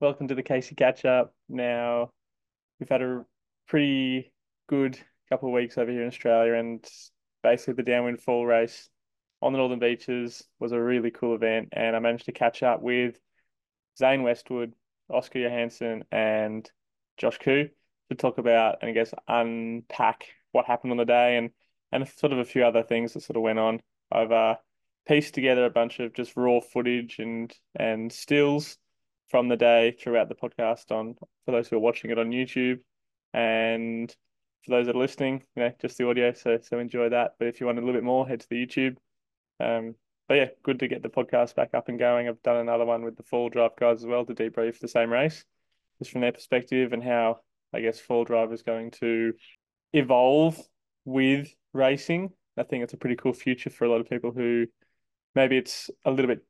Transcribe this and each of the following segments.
welcome to the Casey Catch Up. Now, we've had a pretty good couple of weeks over here in Australia, and basically the downwind foil race on the Northern Beaches was a really cool event. And I managed to catch up with Zane Westwood, Oskar Johanson, and Josh Ku to talk about and I guess unpack what happened on the day and and sort of a few other things that sort of went on. I've uh, pieced together a bunch of just raw footage and and stills from the day throughout the podcast on for those who are watching it on YouTube and for those that are listening, you know, just the audio. So so enjoy that. But if you want a little bit more, head to the YouTube. Um, but yeah, good to get the podcast back up and going. I've done another one with the Foil Drive guys as well to debrief the same race, just from their perspective and how I guess Foil Drive is going to evolve with racing. I think it's a pretty cool future for a lot of people who maybe it's a little bit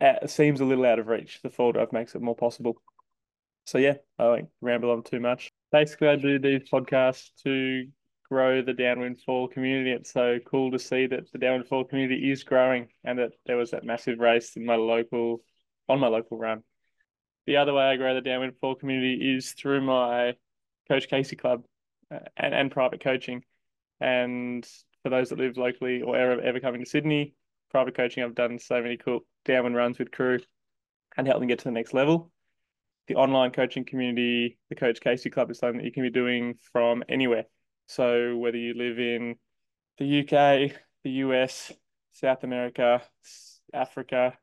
it seems a little out of reach. The Foil Drive makes it more possible. So yeah, I won't ramble on too much. Basically, I do these podcasts to grow the downwind foil community. It's so cool to see that the downwind foil community is growing and that there was that massive race in my local on my local run. The other way I grow the downwind foil community is through my Coach Casey Club uh, and, and private coaching. And for those that live locally or ever, ever coming to Sydney, private coaching, I've done so many cool downwind runs with crew and help them get to the next level. The online coaching community, the Coach Casey Club, is something that you can be doing from anywhere. So whether you live in the UK, the US, South America, Africa,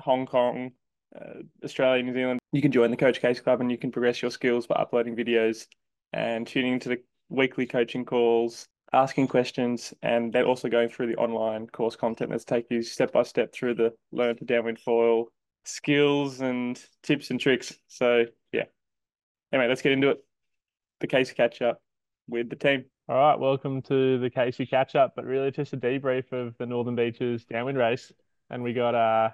Hong Kong, uh, Australia, New Zealand, you can join the Coach Casey Club and you can progress your skills by uploading videos and tuning into the weekly coaching calls, asking questions, and then also going through the online course content that's take you step by step through the learn to downwind foil skills and tips and tricks. So yeah. Anyway, let's get into it. The Casey catch up with the team. All right, welcome to the Casey catch up, but really just a debrief of the Northern Beaches downwind race. And we got uh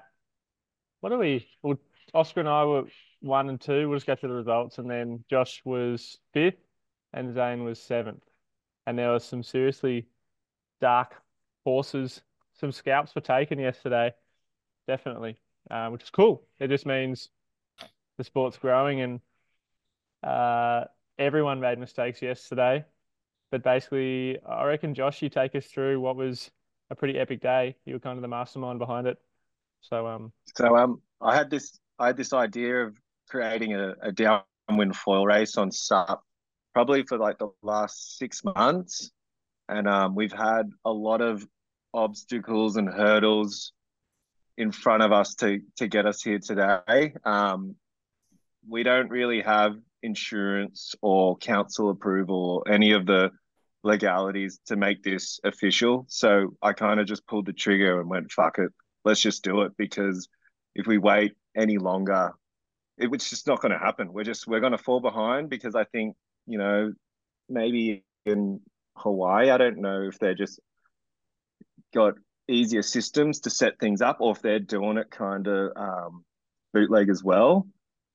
what are we? Well, Oskar and I were one and two. We'll just go through the results, and then Josh was fifth, and Zane was seventh and there was some seriously dark horses. Some scalps were taken yesterday, definitely, uh, which is cool. It just means the sport's growing, and uh, everyone made mistakes yesterday. But basically, I reckon Josh, you take us through what was a pretty epic day. You were kind of the mastermind behind it. So um. So um, I had this I had this idea of creating a, a downwind foil race on SUP probably for like the last six months. And um, we've had a lot of obstacles and hurdles in front of us to to get us here today. Um, we don't really have insurance or council approval or any of the legalities to make this official. So I kind of just pulled the trigger and went, fuck it, let's just do it because if we wait any longer, it, it's just not going to happen. We're just we're going to fall behind because I think you know, maybe in Hawaii, I don't know if they're just got easier systems to set things up or if they're doing it kind of um, bootleg as well.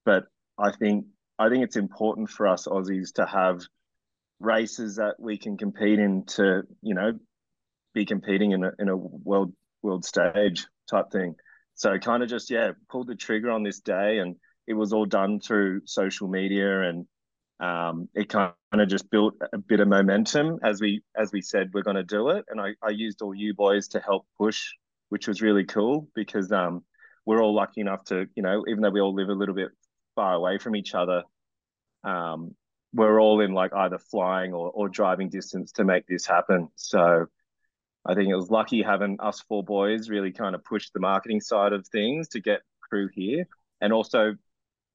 But I think I think it's important for us Aussies to have races that we can compete in to, you know, be competing in a in a world world stage type thing. So kind of just yeah, pulled the trigger on this day and it was all done through social media and um, it kind of just built a bit of momentum as we as we said we're going to do it. And I, I used all you boys to help push which was really cool because um, we're all lucky enough to you know even though we all live a little bit far away from each other um, we're all in like either flying or, or driving distance to make this happen. So I think it was lucky having us four boys really kind of push the marketing side of things to get crew here. And also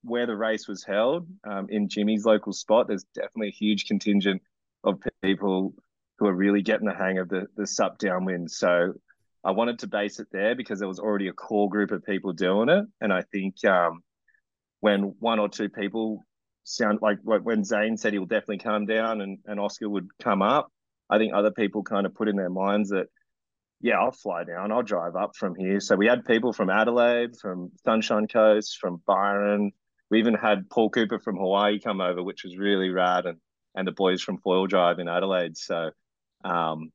where the race was held um, in Jimmy's local spot, there's definitely a huge contingent of people who are really getting the hang of the the sup downwind. So I wanted to base it there because there was already a core group of people doing it, and I think um, when one or two people sound like when Zane said he'll definitely come down and, and Oskar would come up, I think other people kind of put in their minds that yeah, I'll fly down, I'll drive up from here. So we had people from Adelaide, from Sunshine Coast, from Byron, we even had Paul Cooper from Hawaii come over, which was really rad, and and the boys from Foil Drive in Adelaide. So um,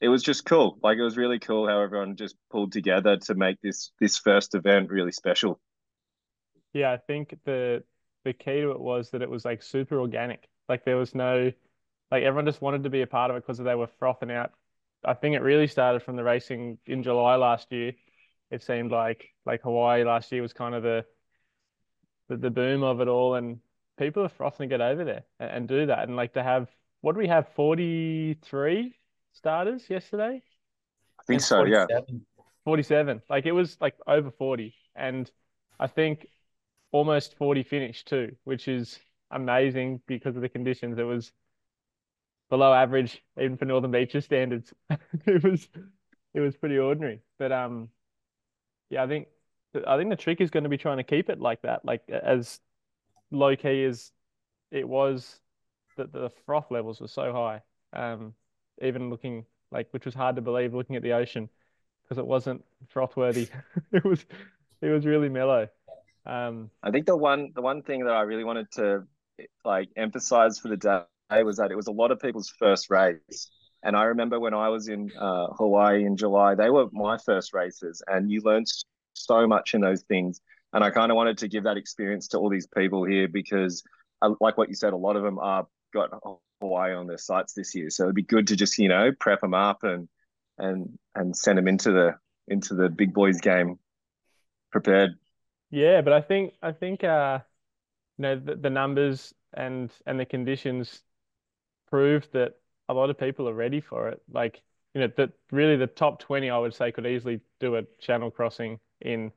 it was just cool. Like it was really cool how everyone just pulled together to make this this first event really special. Yeah, I think the the key to it was that it was like super organic. Like there was no like everyone just wanted to be a part of it because they were frothing out. I think it really started from the racing in July last year. It seemed like like Hawaii last year was kind of the the, the boom of it all, and people are frothing to get over there and, and do that. And like to have what do we have 43 starters yesterday? I think so, yeah. 47. Like it was like over 40. And I think almost 40 finished too, which is amazing because of the conditions. It was below average, even for Northern Beaches standards. it was it was pretty ordinary. But um yeah, I think I think the trick is going to be trying to keep it like that, like as low key as it was that the froth levels were so high. Um, even looking like, which was hard to believe looking at the ocean because it wasn't froth worthy. it was, it was really mellow. Um, I think the one, the one thing that I really wanted to like emphasize for the day was that it was a lot of people's first race. And I remember when I was in uh, Hawaii in July, they were my first races, and you learned so much in those things. And I kind of wanted to give that experience to all these people here because, uh, like what you said, a lot of them are got Hawaii on their sites this year. So it'd be good to just you know prep them up and and and send them into the into the big boys game prepared. Yeah, but I think I think uh, you know the, the numbers and and the conditions proved that a lot of people are ready for it. Like you know that really the top twenty I would say could easily do a channel crossing in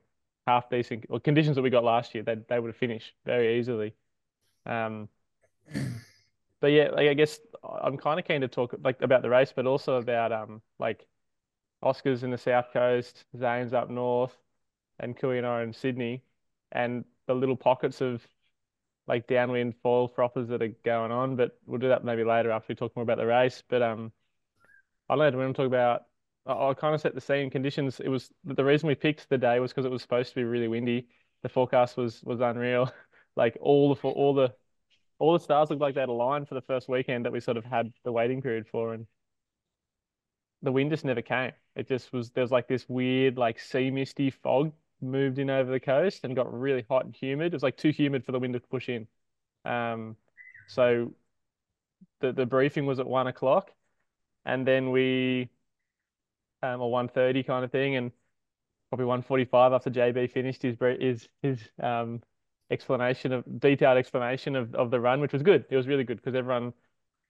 half decent or conditions that we got last year. They they would have finished very easily. Um, but yeah, like I guess I'm kind of keen to talk like about the race, but also about um like Oskars in the south coast, Zane's up north, and I in Sydney, and the little pockets of like downwind foil frothers that are going on. But we'll do that maybe later after we talk more about the race. But um, I don't know. We want to talk about. I'll kind of set the scene conditions. It was the reason we picked the day was because it was supposed to be really windy. The forecast was was unreal. Like all the all the all the stars looked like they had aligned for the first weekend that we sort of had the waiting period for, and the wind just never came. It just was there was like this weird like sea misty fog moved in over the coast and got really hot and humid. It was like too humid for the wind to push in. Um, so the the briefing was at one o'clock, and then we um or one thirty kind of thing, and probably one forty five after JB finished his his his um explanation of detailed explanation of, of the run, which was good. It was really good because everyone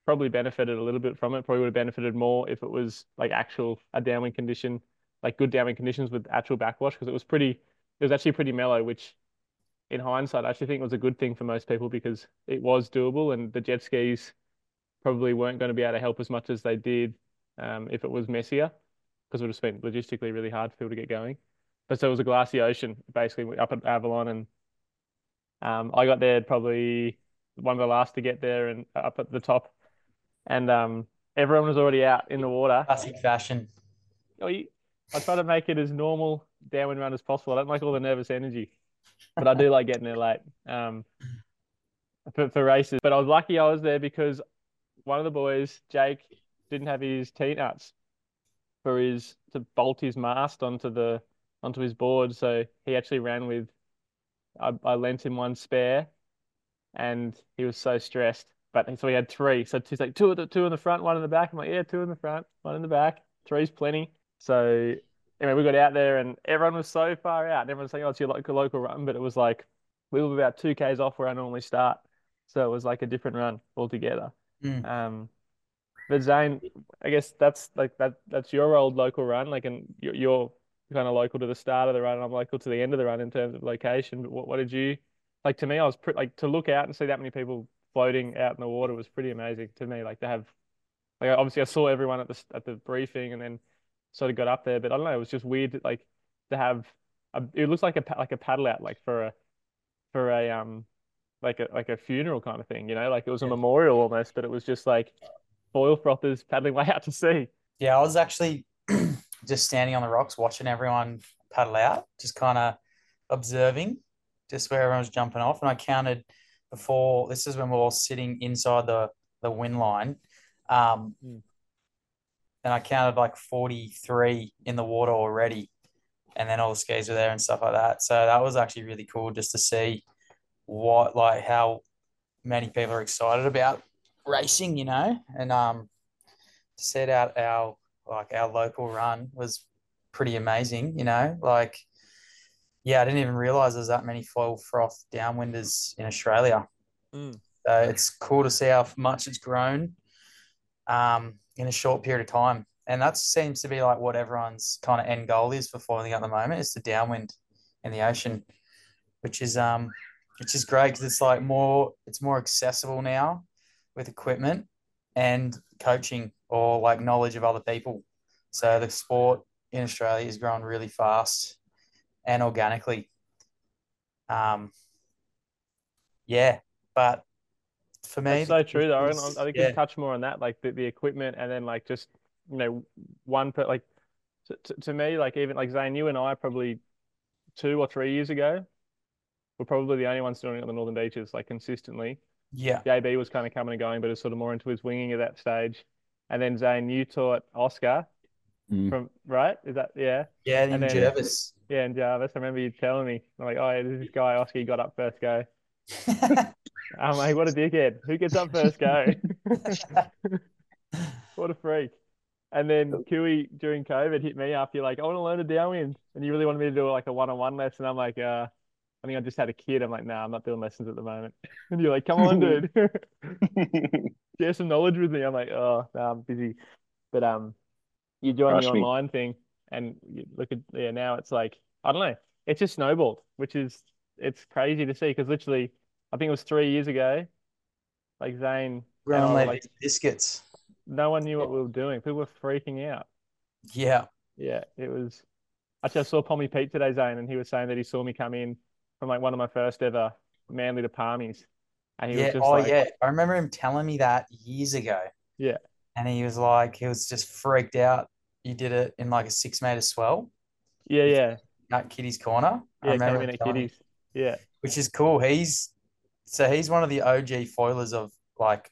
probably benefited a little bit from it. Probably would have benefited more if it was like actual a downwind condition, like good downwind conditions with actual backwash because it was pretty. It was actually pretty mellow, which in hindsight I actually think was a good thing for most people because it was doable and the jet skis probably weren't going to be able to help as much as they did um, if it was messier because it would have been logistically really hard for people to get going. But so it was a glassy ocean basically up at Avalon and um, I got there probably one of the last to get there and up at the top, and um, everyone was already out in the water. Classic fashion. I try to make it as normal downwind run as possible. I don't like all the nervous energy, but I do like getting there late um, for, for races. But I was lucky I was there because one of the boys, Jake, didn't have his T nuts for his to bolt his mast onto the onto his board, so he actually ran with I, I lent him one spare, and he was so stressed. But so he had three. So he's like two at the two in the front, one in the back. I'm like, yeah, two in the front, one in the back. Three's plenty. So anyway, we got out there, and everyone was so far out. And everyone's saying, "Oh, it's your local local run," but it was like we were about two k's off where I normally start. So it was like a different run altogether. Mm. Um, but Zane, I guess that's like that. That's your old local run, like, and you're, you're kind of local to the start of the run and I'm local to the end of the run in terms of location. But what, what did you like to me? I was pretty like to look out and see that many people floating out in the water was pretty amazing to me. Like to have, like obviously I saw everyone at the at the briefing and then sort of got up there, but I don't know, it was just weird like to have. A, it looks like a like a paddle out like for a for a um like a like a funeral kind of thing, you know, like it was a memorial almost, but it was just like foil frothers paddling way out to sea. Yeah, I was actually just standing on the rocks, watching everyone paddle out, just kind of observing just where everyone was jumping off. And I counted before, this is when we are all sitting inside the, the wind line. Um, mm. And I counted like 43 in the water already. and then all the skis were there and stuff like that. So that was actually really cool just to see what like how many people are excited about racing, you know, and um, set out our like our local run was pretty amazing, you know, like yeah, I didn't even realize there's that many foil froth downwinders in Australia. Mm. So it's cool to see how much it's grown um, in a short period of time. And that seems to be like what everyone's kind of end goal is for foiling at the moment is the downwind in the ocean, which is um which is great because it's like more it's more accessible now with equipment and coaching or like knowledge of other people. So the sport in Australia is growing really fast and organically. Um, yeah, but for me, That's so true though. And I was- I think yeah. you touch more on that, like the, the equipment, and then like just you know one per like to, to, to me, like even like Zane, you and I probably two or three years ago were probably the only ones doing it on the Northern Beaches like consistently. Yeah, JB was kind of coming and going, but it was sort of more into his winging at that stage. And then Zane, you taught Oskar Mm. from right? Is that yeah? yeah, and And then- Jervis. Yeah, and Jarvis. I remember you telling me, I'm like, oh, yeah, this this guy Oskar. He got up first go. I'm like, what a dickhead. Who gets up first go? What a freak. And then Kiwi during COVID hit me up. You're like, I want to learn a downwind. And you really wanted me to do like a one-on-one lesson. I'm like, uh, I think I just had a kid. I'm like, nah, I'm not doing lessons at the moment. And you're like, come on, dude. Share some knowledge with me. I'm like, oh, no, I'm busy. But um, you join the Rush me. online thing and you look at, yeah, now it's like, I don't know. It's just snowballed, which is, it's crazy to see because literally, I think it was three years ago, like Zane, We're and I on were like like, biscuits. no one knew what we were doing. People were freaking out. Yeah, Yeah, it was. Actually, I saw Pommy Pete today, Zane, and he was saying that he saw me come in from like one of my first ever Manly to Palmies, and he yeah. was just Oh, like, yeah. I remember him telling me that years ago. Yeah. And he was like, he was just freaked out. You did it in like a six meter swell yeah, yeah, at Kitty's Corner. I yeah, remember came in at Kitties. Yeah, which is cool. He's so he's one of the OG foilers of like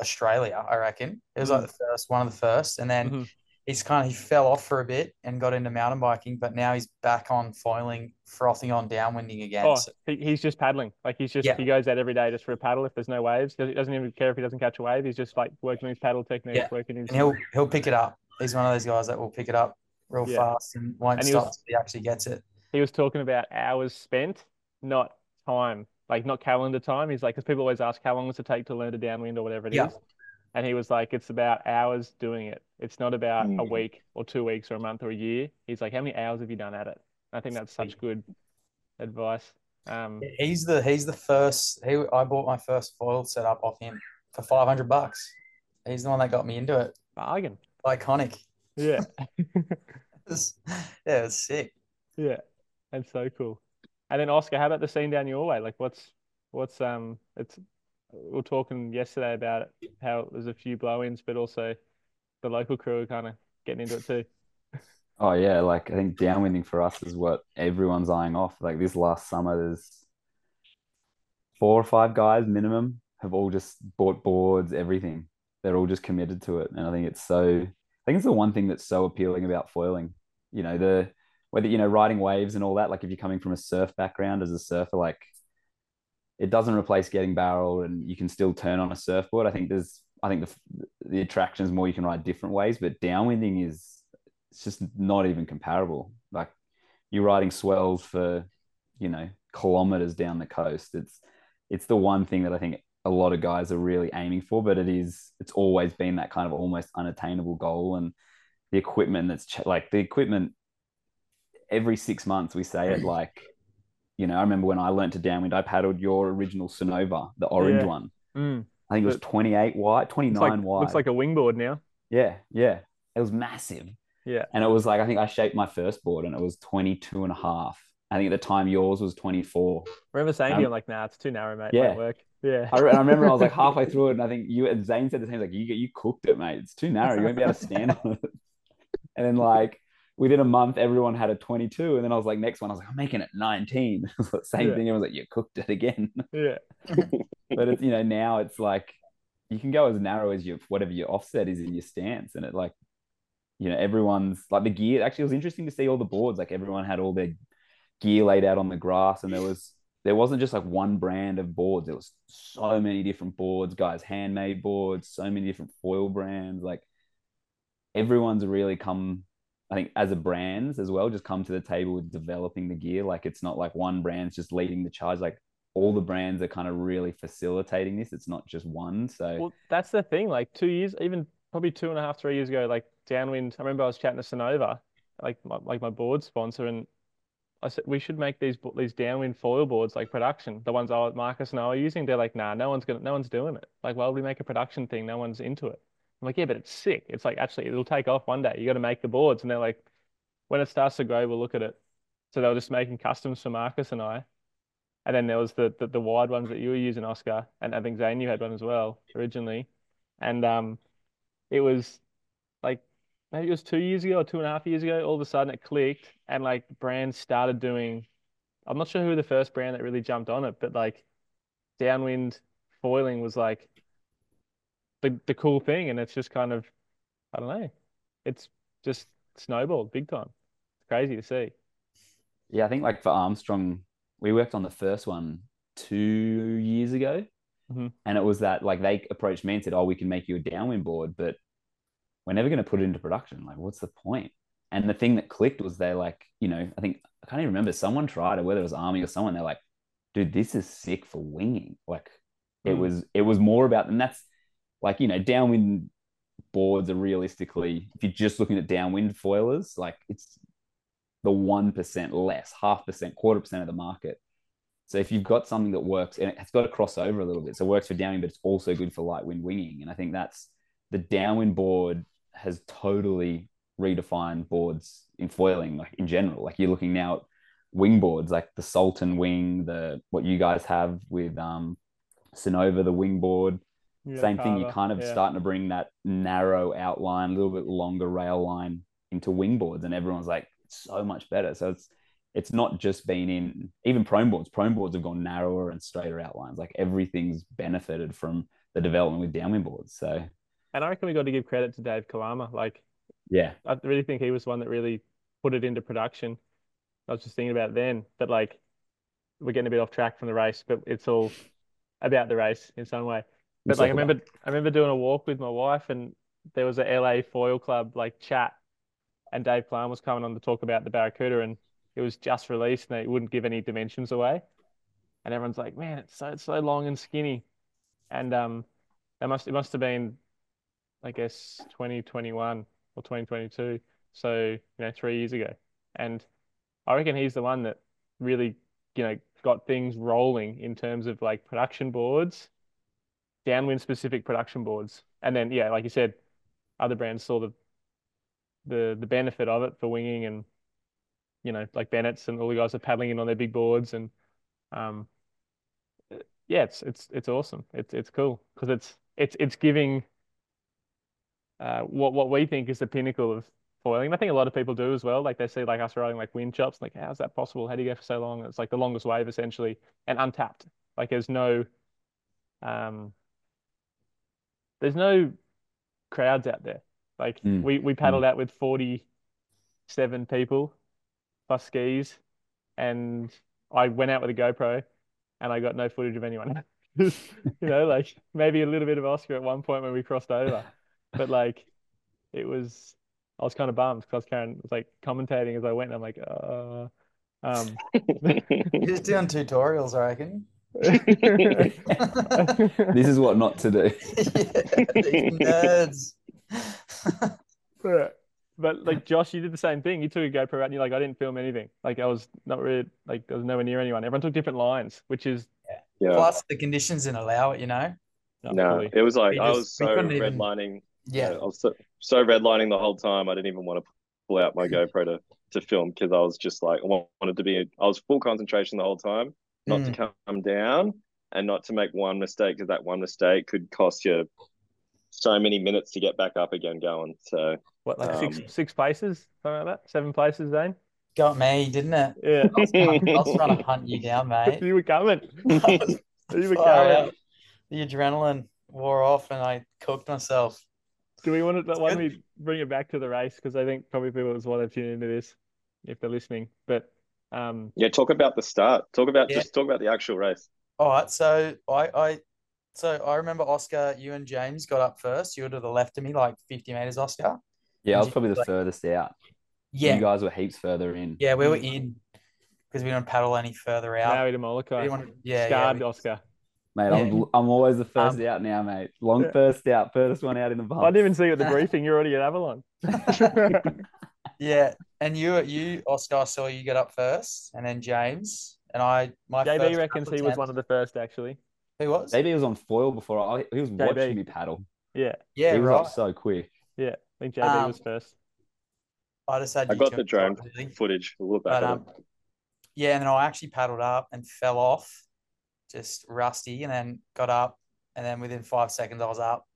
Australia, I reckon. It was like Mm. the first, one of the first, and then Mhm. He's kind of he fell off for a bit and got into mountain biking, but now he's back on foiling, frothing on downwinding again. Oh, So- he, he's just paddling. Like he's just Yeah. he goes out every day just for a paddle if there's no waves. He doesn't even care if he doesn't catch a wave. He's just like working on his paddle technique, Yeah. working his. and he'll he'll pick it up. He's one of those guys that will pick it up real Yeah. fast and won't And he stop was- till he actually gets it. he was talking about hours spent, not time, like not calendar time. He's like, because people always ask how long does it take to learn to downwind or whatever it is. And he was like, it's about hours doing it. It's not about a Mm. week or two weeks or a month or a year. He's like, how many hours have you done at it? I think that's such good advice. Um, He's the he's the first. He I bought my first foil setup off him for five hundred bucks. He's the one that got me into it. bargain. Iconic. Yeah, It's- yeah, it's sick. yeah, that's so cool. And then Oskar, how about the scene down your way? Like, what's what's um, it's we were talking yesterday about it, how there's a few blow-ins, but also the local crew are kind of getting into it too. Oh yeah, like I think downwinding for us is what everyone's eyeing off. Like this last summer, there's four or five guys minimum have all just bought boards, everything. They're all just committed to it, and I think it's so. I think it's the one thing that's so appealing about foiling. You know, the whether you know riding waves and all that. Like if you're coming from a surf background as a surfer, like it doesn't replace getting barreled, and you can still turn on a surfboard. I think there's. I think the the attraction is more you can ride different ways, but downwinding is it's just not even comparable. Like you're riding swells for, you know, kilometers down the coast. It's it's the one thing that I think a lot of guys are really aiming for, but it is it's always been that kind of almost unattainable goal. And the equipment that's ch- like the equipment every six months we say it like, you know, I remember when I learned to downwind, I paddled your original Sunova, the orange Yeah. one. Mm. I think it was 28 wide, 29 Looks like, wide. looks like a wingboard now. Yeah, yeah. It was massive. Yeah. And it was like, I think I shaped my first board and it was 22 and a half. I think at the time yours was 24. remember saying to Um, you, I'm like, nah, it's too narrow, mate. yeah. Won't work. Yeah. I, re- I remember I was like halfway through it and I think you and Zane said the same, like, you, you cooked it, mate. It's too narrow. You won't be able to stand on it. And then like within a month, everyone had a 22. And then I was like, next one, I was like, I'm making it 19. It was the same Yeah. thing. Was like, you cooked it again. Yeah. but it's, you know, now it's like, you can go as narrow as your, whatever your offset is in your stance. And it like, you know, everyone's like the gear. Actually, it was interesting to see all the boards. Like everyone had all their gear laid out on the grass, and there was there wasn't just like one brand of boards. It was so many different boards, guys, handmade boards, so many different foil brands. Like everyone's really come, I think, as a brands as well, just come to the table with developing the gear. Like it's not like one brand's just leading the charge. Like all the brands are kind of really facilitating this. It's not just one. So Well, that's the thing. Like two years, even probably two and a half, three years ago, like Downwind. I remember I was chatting to Sunova, like my, like my board sponsor, and I said we should make these these Downwind foil boards like production. The ones I Marcus and I are using. They're like, nah, no one's gonna, no one's doing it. Like, why would we make a production thing? No one's into it. I'm like, yeah, but it's sick. It's like actually it'll take off one day. You got to make the boards, and they're like, when it starts to grow, we'll look at it. So they were just making customs for Marcus and I. And then there was the, the the wide ones that you were using, Oskar, and I think Zane, you had one as well originally. And um, it was like maybe it was two years ago or two and a half years ago. All of a sudden it clicked, and like brands started doing. I'm not sure who the first brand that really jumped on it, but like downwind foiling was like the the cool thing, and it's just kind of I don't know, it's just snowballed big time. It's crazy to see. yeah, I think like for Armstrong, we worked on the first one two years ago. Mhm. And it was that like they approached me and said, Oh, we can make you a downwind board, but we're never going to put it into production. Like, what's the point? And the thing that clicked was they like, you know, I think I can't even remember. Someone tried it, whether it was Army or someone. They're like, dude, this is sick for winging. Like, it Mm. was it was more about, and that's like, you know, downwind boards are realistically, if you're just looking at downwind foilers, like it's the one percent less, half percent, quarter percent of the market. So if you've got something that works, and it's got to cross over a little bit, so it works for downwind, but it's also good for light wind winging. And I think that's the downwind board has totally redefined boards in foiling, like in general. Like you're looking now at wing boards, like the Sultan wing, the what you guys have with um Sunova, the wing board. Yeah, Same thing, you're kind of yeah. starting to bring that narrow outline, a little bit longer rail line into wing boards, and everyone's like, it's so much better. So it's it's not just been in even prone boards. Prone boards have gone narrower and straighter outlines. Like everything's benefited from the development with downwind boards. So And I reckon we got to give credit to Dave Kalama. Like yeah, I really think he was the one that really put it into production. I was just thinking about then, but like we're getting a bit off track from the race, but it's all about the race in some way. But like I remember, I remember doing a walk with my wife, and there was a LA Foil Club like chat, and Dave Kalama was coming on to talk about the Barracuda, and it was just released, and they wouldn't give any dimensions away, and everyone's like, "Man, it's so it's so long and skinny," and um, that must it must have been, I guess, 2021 or 2022, so you know, three years ago, and I reckon he's the one that really, you know, got things rolling in terms of like production boards downwind specific production boards. And then yeah, like you said, other brands saw the the the benefit of it for winging and you know, like Bennett's and all the guys are paddling in on their big boards and um yeah, it's it's it's awesome. It's it's cool because it's it's it's giving uh what what we think is the pinnacle of foiling. I think a lot of people do as well. Like they see like us riding like wind chops, like how's that possible? How do you go for so long? It's like the longest wave essentially and untapped. Like there's no um there's no crowds out there. Like Mm, we we paddled out with 47 people plus skis, and I went out with a GoPro, and I got no footage of anyone. You know, like maybe a little bit of Oskar at one point when we crossed over, but like it was, I was kind of bummed because Karen was like commentating as I went, and I'm like, uh, um, You're just doing tutorials, I reckon. this is what not to do. These nerds. But, but like Josh, you did the same thing. You took a GoPro out and you're like, I didn't film anything. Like I was not really like I was nowhere near anyone. Everyone took different lines, which is Yeah. Plus, the conditions didn't allow it, you know? No, fully. it was like We I just- was so couldn't even- redlining. Yeah. I was so, so redlining the whole time. I didn't even want to pull out my GoPro to, to film because I was just like I wanted to be. I was full concentration the whole time, not Mm. to come down and not to make one mistake because that one mistake could cost you so many minutes to get back up again going. So What like six Um, six places, something like that, seven places, Zane. Got me, didn't it? Yeah, I was, trying, I was trying to hunt you down, mate. you were coming. Was You were coming. out. The adrenaline wore off and I cooked myself. Do we want to, why don't we bring it back to the race? Because I think probably people just want to tune into this if they're listening. But um, Yeah, talk about the start. Talk about Yeah. just talk about the actual race. All right, so I, I, so I remember Oskar, you and James got up first. You were to the left of me, like 50 meters, Oskar. Yeah, I was probably the like- furthest out. Yeah, You guys were heaps further in. yeah, we were in because we didn't paddle any further out. Maui to We Molokai, didn't want to- yeah, yeah, scarred we- Oskar. Mate, Yeah. I'm I'm always the first Um, out now, mate. Long Yeah. first out, furthest one out in the bump. I didn't even see you at the briefing. You're already at Avalon. yeah, and you, you, Oskar, I saw you get up first, and then James and I. My JB first reckons couple he was one of the first, actually. Who was? Maybe he was on foil before I he was JB. watching me paddle. Yeah, Yeah, he was right. up so quick. yeah. I think JB Um, was first. I just had I got the on drone top, really. footage. We'll look back But at um, yeah, and then I actually paddled up and fell off, just rusty, and then got up, and then within five seconds I was up,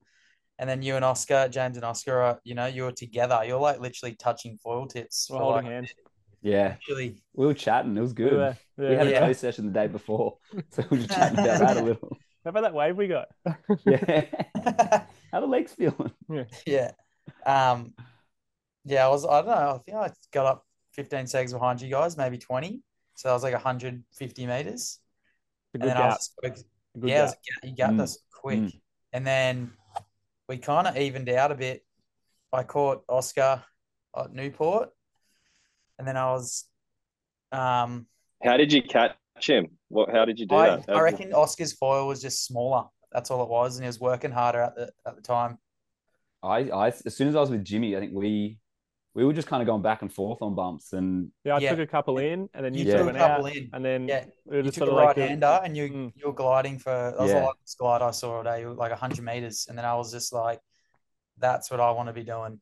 and then you and Oskar, James and Oskar, are you know you were together. You're like literally touching foil tips. We're holding like, hands. Yeah, Really, we were chatting. It was We good. were- We yeah. had a Yeah. tow session the day before, so we were just chatting about that a little. How about that wave we got? Yeah, how the legs feeling? yeah, um, yeah. I was I don't know. I think I got up 15 seconds behind you guys, maybe 20. So I was like 150 meters, A and good then I gap. was a good yeah, it was a gap. you gapped Mm. us quick. Mm. And then we kind of evened out a bit. I caught Oskar at Newport. And then I was um How did you catch him? What? How did you do I, that? I reckon Oskar's foil was just smaller. That's all it was. And he was working harder at the at the time. I, I as soon as I was with Jimmy, I think we we were just kind of going back and forth on bumps, and Yeah, I Yeah. took a couple in, and then you You two took a went couple out, in. and then Yeah. we were You just took sort a of like right hander and you Mm. you were gliding for that was Yeah. the longest glide I saw all day. You were like hundred meters. And then I was just like, that's what I want to be doing.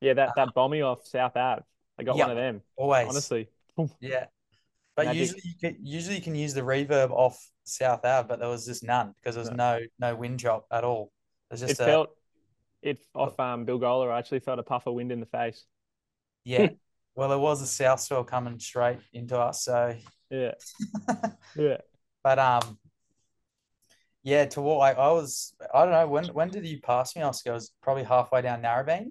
yeah, that that bombing off South Ave. I got Yeah. one of them. Always. Honestly, Yeah. But Magic. usually you can usually you can use the reverb off South Ave, but there was just none because there was no no wind drop at all. There's it just a felt it off um Bilgola. I actually felt a puff of wind in the face. yeah. Well, there was a south swell coming straight into us, so Yeah, yeah. but um yeah, to what I, I was I don't know when when did you pass me, Oskar? It was probably halfway down Narrabeen.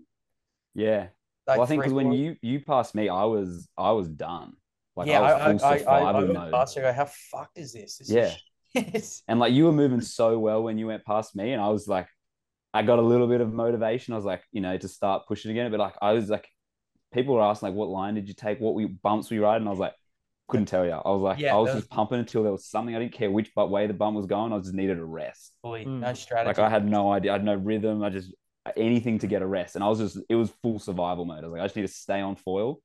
yeah. Like well, I think because when you you passed me, I was I was done. Like yeah, I I was I, full I, I, I survival past you, I go, how fucked is this? This Yeah. is And like you were moving so well when you went past me, and I was like, I got a little bit of motivation. I was like, you know, to start pushing again. But like, I was like, people were asking like, what line did you take? What we bumps were you riding? I was like, couldn't tell you. I was like, Yeah, I was there just pumping until there was something. I didn't care which but way the bump was going. I just needed a rest. fully Mm. no strategy. Like I had no idea. I had no rhythm. I just anything to get a rest. And I was just, it was full survival mode. I was like, I just need to stay on foil.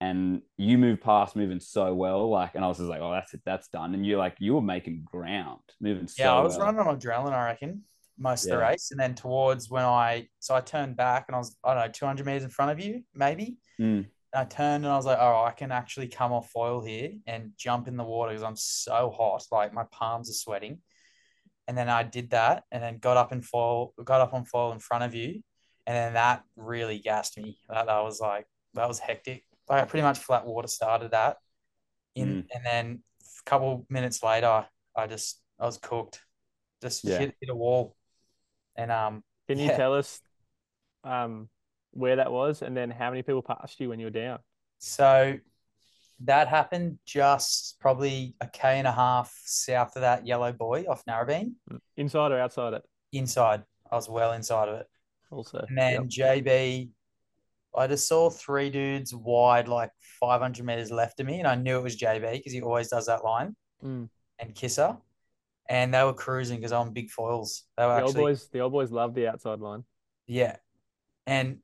And you moved past moving so well, like, and I was just like, oh, that's it, that's done. And you're like, you were making ground, moving so Yeah, I was well. running on adrenaline, I reckon, most of the race. And then towards when I, so I turned back and I was, I don't know, 200 meters in front of you, maybe. Mm. I turned and I was like, oh, I can actually come off foil here and jump in the water because I'm so hot. Like my palms are sweating. And then I did that and then got up in foil, got up on foil in front of you. And then that really gassed me. That, that was like, that was hectic. Like I pretty much flat water started that. In and then a couple minutes later, I just I was cooked. Just Yeah. hit, hit a wall. And um Can you Yeah. tell us um where that was, and then how many people passed you when you were down? so that happened just probably a K and a half south of that yellow buoy off Narrabeen. Inside or outside it? Inside. I was well inside of it. Also, And then JB, I just saw three dudes wide, like 500 meters left of me, and I knew it was JB because he always does that line Mm. and Kisser. And they were cruising because I'm big foils. They were the old boys, the old boys love the outside line. Yeah. And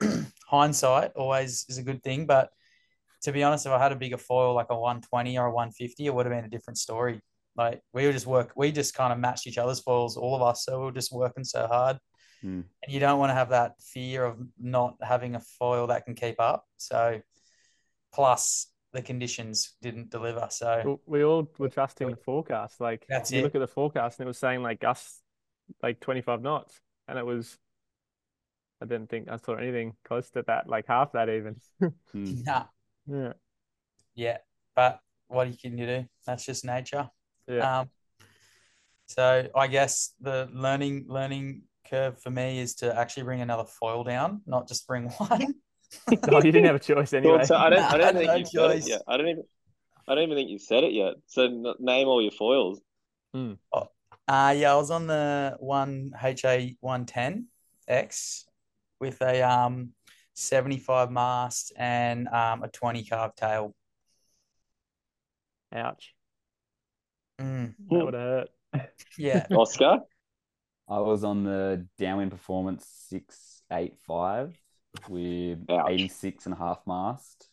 hindsight always is a good thing. But to be honest, if I had a bigger foil like a 120 or a 150, it would have been a different story. Like we were just work, we just kind of matched each other's foils, all of us. So we were just working so hard. Mm. And you don't want to have that fear of not having a foil that can keep up. So plus the conditions didn't deliver. So We all were trusting the forecast. Like That's you it. look at the forecast, and it was saying like gusts, like 25 knots, and it was. I didn't think I saw anything close to that, like half that even. Nah, Yeah, yeah. But what can you do? That's just nature. yeah. Um, so I guess the learning learning curve for me is to actually bring another foil down, not just bring one. Oh, you didn't have a choice anyway. Well, so I don't, I don't think no you've said it yet. I don't even, I don't even think you've said it yet. So n- name all your foils. Uh yeah, I was on the one HA one ten X with a um seventy five mast and um a twenty carb tail. Ouch. Mm, That would hurt. yeah. Oskar. I was on the downwind performance 685 with Ouch. 86 and a half mast.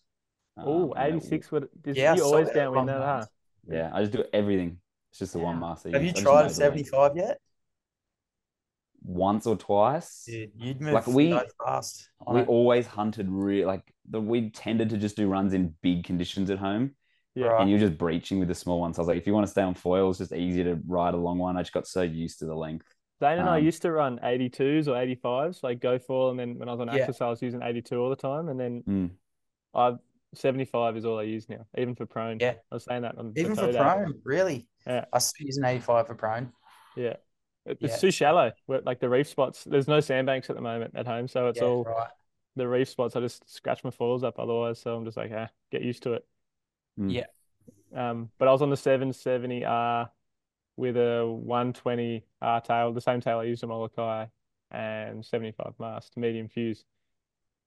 Oh, Um, 86 would did Yeah, I you always that downwind on that, huh? Yeah, I just do everything. It's just the one mast. I Have you use. I just tried a know the seventy length. five yet? Once or twice. Dude, you'd move Like, we- so fast on We it. always hunted real like the we tended to just do runs in big conditions at home, Yeah. And you're just breaching with the small ones. So I was like, if you want to stay on foil, it's just easier to ride a long one. I just got so used to the length. Dane and I Um, used to run 82s or 85s, like go for, and then when I was on Yeah. Axis, I was using 82 all the time, and then Mm. I 75 is all I use now, even for prone. Yeah. I was saying that on the Even for Toad app. prone, really. Yeah. I still use an eighty five for prone. Yeah. It- Yeah. It's too shallow. Where, like the reef spots, there's no sandbanks at the moment at home, so it's Yeah, all right. the reef spots. I just scratch my foils up otherwise, so I'm just like, ah, get used to it. Mm. Yeah. Um, but I was on the 770R with a 120 R tail, the same tail I used on Molokai, and 75 mast, medium fuse.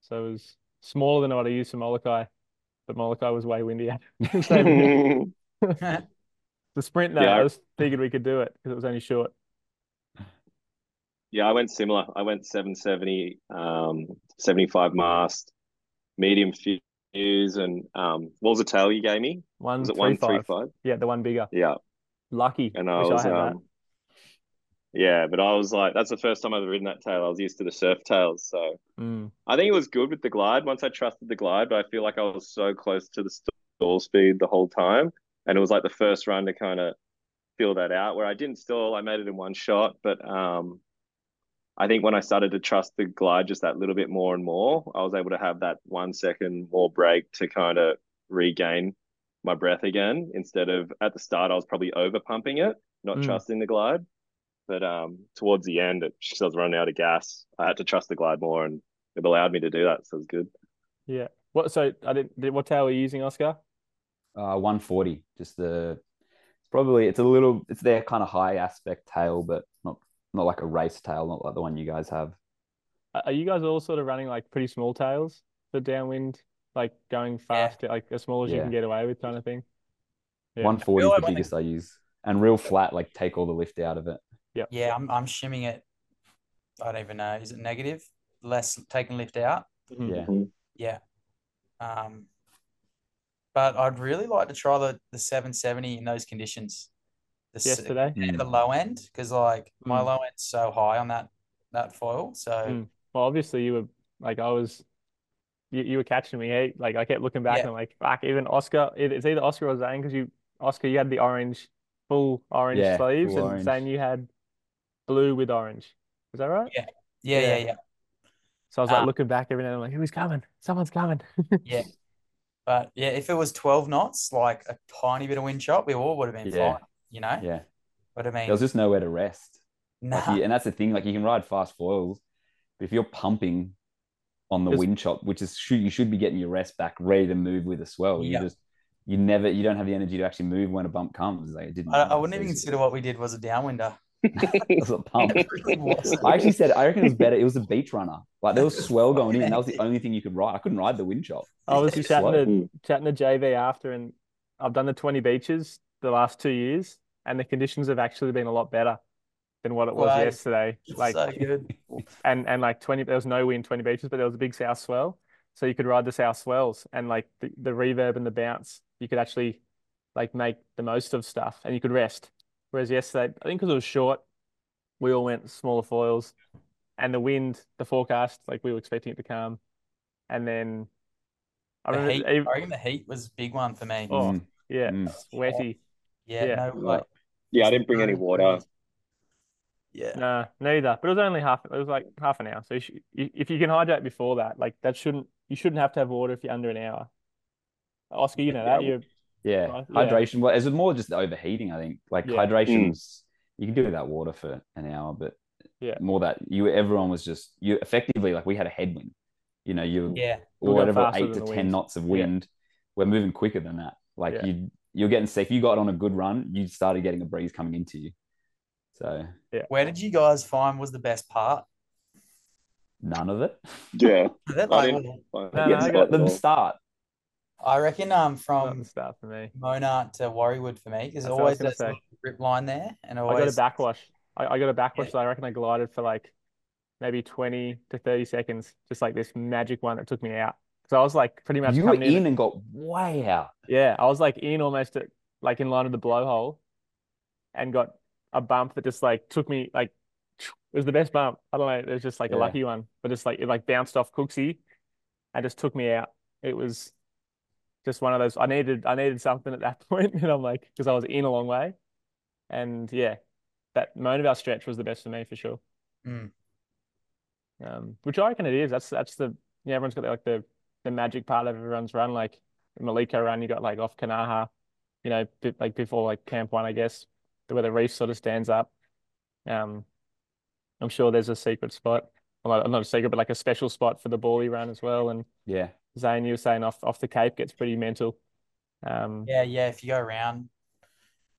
So it was smaller than what I used for Molokai, but Molokai was way windier. The sprint, though, Yeah, I- I was figured we could do it because it was only short. Yeah, I went similar. I went 770, um, 75 mast, medium fuse, and um, what was the tail you gave me? One Was it three one three five. five? Yeah, the one bigger. Yeah, Lucky. and I Wish was I had that. um, yeah, but I was like, that's the first time I've ever ridden that tail. I was used to the surf tails, so Mm. I think it was good with the glide once I trusted the glide, but I feel like I was so close to the stall speed the whole time, and it was like the first run to kind of feel that out. Where I didn't stall, I made it in one shot, but um, I think when I started to trust the glide just that little bit more and more, I was able to have that one second more break to kind of regain my breath again. Instead of at the start, I was probably over pumping it, not Mm. trusting the glide. But um, towards the end, it just I was running out of gas. I had to trust the glide more, and it allowed me to do that. So it was good. Yeah. What? So I didn't. What tail are you using, Oskar? Uh, 140. Just the it's probably it's a little it's their kind of high aspect tail, but not not like a race tail, not like the one you guys have. Are are you guys all sort of running like pretty small tails for downwind, like going fast, like as small as you can get away with, kind of thing? Yeah. 140 is the when they- biggest I use, and real flat, like take all the lift out of it. Yeah, yeah, I'm I'm shimming it. I don't even know. Is it negative? Less taking lift out. Mhm. Yeah, Yeah. Um, but I'd really like to try the the 770 in those conditions. The Yesterday. and the low end because like my Mm. low end's so high on that that foil. So Mm. Well, obviously you were like I was. You, you were catching me. Eh? Like I kept looking back Yeah. and I'm like, fuck. Even Oskar, it- it's either Oskar or Zane because you, Oskar, you had the orange, full orange Yeah, sleeves, full and orange. Zane, you had blue with orange. Is that right? Yeah. yeah, yeah, Yeah. yeah. So I was like Ah. looking back every now and I'm like, who's coming? Someone's coming. Yeah. But yeah, if it was 12 knots, like a tiny bit of wind chop, we all would have been Yeah. fine, you know? yeah. But I mean, There was just nowhere to rest. Like you, and that's the thing. Like you can ride fast foils, but if you're pumping on the Just- wind chop, which is you should be getting your rest back, ready to move with a swell. You Yeah. just you never you don't have the energy to actually move when a bump comes. Like it didn't. I, I wouldn't even consider what we did was a downwinder. it was a pump. Was. I actually said I reckon it was better. It was a beach runner. Like there was swell going in, that was the only thing you could ride. I couldn't ride the wind chop. I was It's chatting slow. to chatting to JB after, and I've done the 20 beaches the last two years, and the conditions have actually been a lot better than what it was Right. yesterday. It's Like, so good. and and like 20, there was no wind 20 beaches, but there was a big south swell, so you could ride the south swells, and like the, the reverb and the bounce, you could actually like make the most of stuff, and you could rest. Whereas yesterday, I think because it was short, we all went smaller foils, and the wind, the forecast, like we were expecting it to calm, and then. I The remember, heat, even- I reckon the heat was a big one for me. Oh, Mm, yeah, mm. sweaty. Yeah, yeah. no, like Yeah, I didn't bring any water. Yeah. Nah, neither. But it was only half. It was like half an hour. So you should, if you can hydrate before that, like that shouldn't you shouldn't have to have water if you're under an hour. Oskar, you know that Yeah. you're Yeah, Right, yeah. hydration. Well, it's more just overheating. I think like Yeah. hydration's mm. you can do without water for an hour, but Yeah. more that you everyone was just you effectively like we had a headwind. You know, you Yeah. We're going whatever eight to ten wind. knots of Yeah. wind. We're moving quicker than that. Like Yeah. you you're getting sick. You got on a good run, you started getting a breeze coming into you. So yeah. Where did you guys find was the best part? none of it. Yeah. Is it I like, didn't find No, no, I spot got at the all. start. I reckon um from the start for me. Mona to Warriewood for me because That's always was gonna there's say. a grip line there and I got a backwash. I, I got a backwash Yeah. that I reckon I glided for like maybe 20 to 30 seconds, just like this magic one that took me out. So I was like pretty much You were coming in and got way out. Yeah, I was like in almost at, like in line with the blowhole and got a bump that just like took me like it was the best bump. I don't know, it was just like a lucky one, but just like it like bounced off Cooksey and just took me out. It was just one of those I needed I needed something at that point. and I'm like because I was in a long way. And yeah, that Mona Vale stretch was the best for me for sure. Mm. Um, which I reckon it is. That's that's the yeah, everyone's got like the the magic part of everyone's run. Like Maliko run, you got like off Kanaha, you know, like before like camp one, I guess, where the reef sort of stands up. Um, I'm sure there's a secret spot. Well, not, not a secret, but like a special spot for the Bally run as well. And Yeah. Zane, you were saying off off the Cape gets pretty mental. Um, Yeah, yeah. If you go around,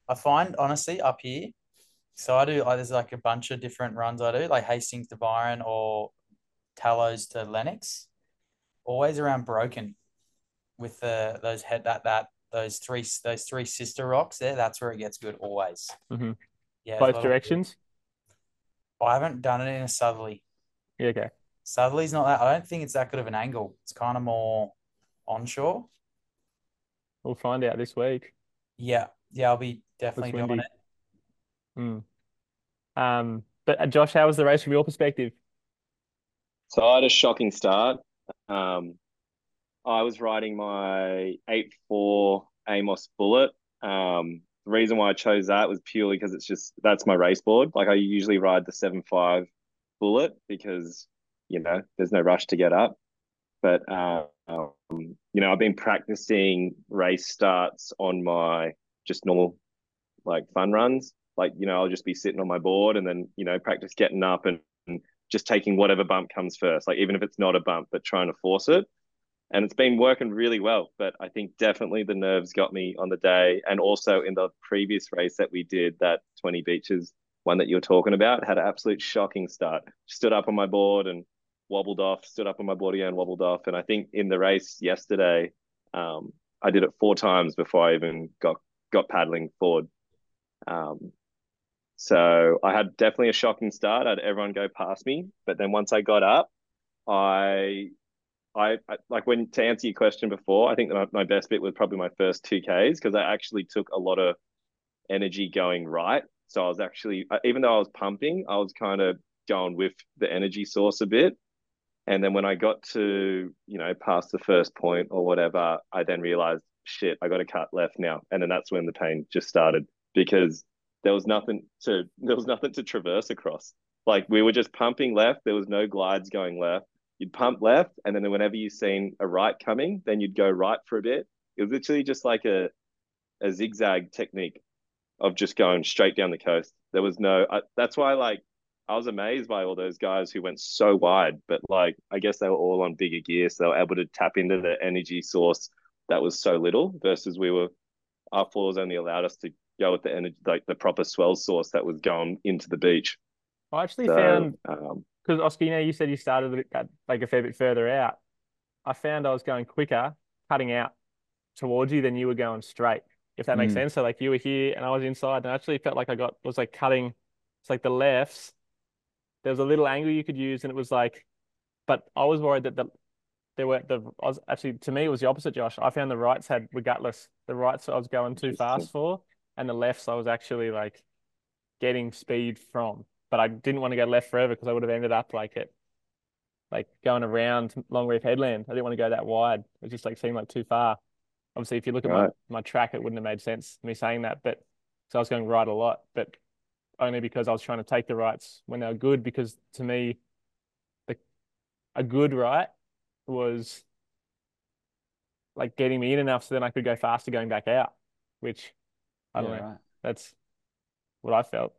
I find honestly up here. So I do like there's like a bunch of different runs I do, like Hastings to Byron or Tallows to Lennox. Always around Broken, with the those head that that those three those three sister rocks there. That's where it gets good always. Mhm. Yeah, both there's a lot of- directions. I haven't done it in a southerly. Yeah, okay. Southerly's not that. I don't think it's that good of an angle. It's kind of more onshore. We'll find out this week. Yeah, yeah. I'll be definitely doing it. Mm. Um, but uh, Josh, how was the race from your perspective? So I had a shocking start. Um, I was riding my 8.4 Amos Bullet. Um, the reason why I chose that was purely because it's just that's my race board. Like I usually ride the 7.5 Bullet because you know there's no rush to get up. But um, you know I've been practicing race starts on my just normal like fun runs. Like you know I'll just be sitting on my board and then you know practice getting up and just taking whatever bump comes first, like even if it's not a bump, but trying to force it. And it's been working really well. But I think definitely the nerves got me on the day. And also in the previous race that we did, that 20 beaches one that you were talking about, had an absolute shocking start. Stood up on my board and wobbled off, stood up on my body and wobbled off. And I think in the race yesterday, um, I did it four times before I even got got paddling forward. Um, so I had definitely a shocking start. I had everyone go past me, but then once I got up, I, I, I like when to answer your question before. I think that my, my best bit was probably my first two Ks because I actually took a lot of energy going right. So I was actually, uh, even though I was pumping, I was kind of going with the energy source a bit. And then when I got to, you know, past the first point or whatever, I then realized, shit, I got to cut left now. And then that's when the pain just started because there was nothing to there was nothing to traverse across. Like we were just pumping left. There was no glides going left. You'd pump left, and then whenever you seen a right coming, then you'd go right for a bit. It was literally just like a a zigzag technique of just going straight down the coast. There was no. I, that's why, like, I was amazed by all those guys who went so wide. But like, I guess they were all on bigger gear, so they were able to tap into the energy source that was so little. Versus we were, our foils only allowed us to go with the energy, like the proper swell source that was going into the beach. I actually So, found um, because Oskar, you know, you said you started at like a fair bit further out. I found I was going quicker, cutting out towards you than you were going straight, if that makes Mm. sense. So like you were here and I was inside, and I actually felt like I got was like cutting. It's like the lefts. There was a little angle you could use, and it was like, but I was worried that the there were the I was actually to me it was the opposite, Josh. I found the rights had were gutless. the rights I was going too fast for, and the lefts I was actually like getting speed from. But I didn't want to go left forever because I would have ended up like it, like going around Long Reef Headland. I didn't want to go that wide. It just like seemed like too far. Obviously, if you look at Right. my, my track, it wouldn't have made sense me saying that. But so I was going right a lot, but only because I was trying to take the rights when they were good. Because to me, the a good right was like getting me in enough so then I could go faster going back out, which I don't Yeah, know. right. That's what I felt.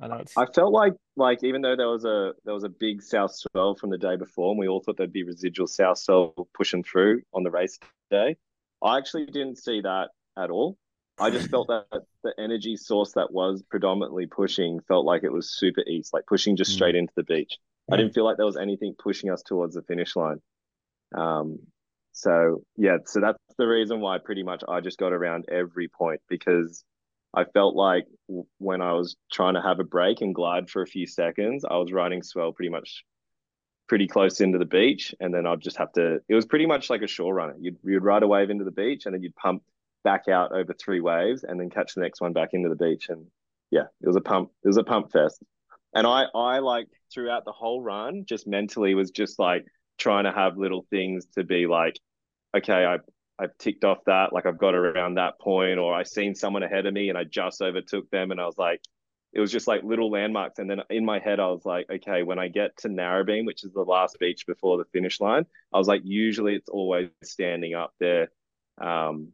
I know it's I felt like like even though there was a there was a big south swell from the day before, and we all thought there'd be residual south swell pushing through on the race day, I actually didn't see that at all. I just felt that the energy source that was predominantly pushing felt like it was super east, like pushing just Mm. straight into the beach. I Mm. didn't feel like there was anything pushing us towards the finish line. Um, so yeah, so that's the reason why pretty much I just got around every point because I felt like when I was trying to have a break and glide for a few seconds, I was riding swell pretty much pretty close into the beach, and then I'd just have to. It was pretty much like a shore runner. You'd you'd ride a wave into the beach, and then you'd pump back out over three waves, and then catch the next one back into the beach. And yeah, it was a pump. It was a pump fest. And I I like throughout the whole run, just mentally was just like trying to have little things to be like, okay, I I've ticked off that, like I've got around that point, or I seen someone ahead of me and I just overtook them, and I was like, it was just like little landmarks. And then in my head, I was like, okay, when I get to Narrabeen, which is the last beach before the finish line, I was like, usually it's always standing up there, um,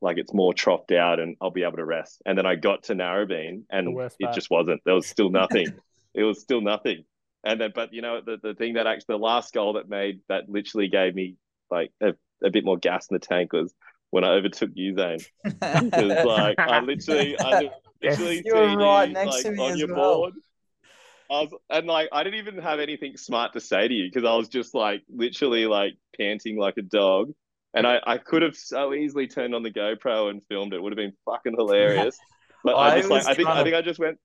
like it's more troughed out, and I'll be able to rest. And then I got to Narrabeen, and it part. just wasn't. There was still nothing. it was still nothing. And then, but you know, the, the thing that actually, the last goal that made that literally gave me like a, a bit more gas in the tank was when I overtook you, Zane. Because like I literally, I literally You were seen right you, next like, to me on as your well. board. I was, and like I didn't even have anything smart to say to you because I was just like literally like panting like a dog. And I, I could have so easily turned on the GoPro and filmed it. Would have been fucking hilarious. But I, I just like I think trying I think I just went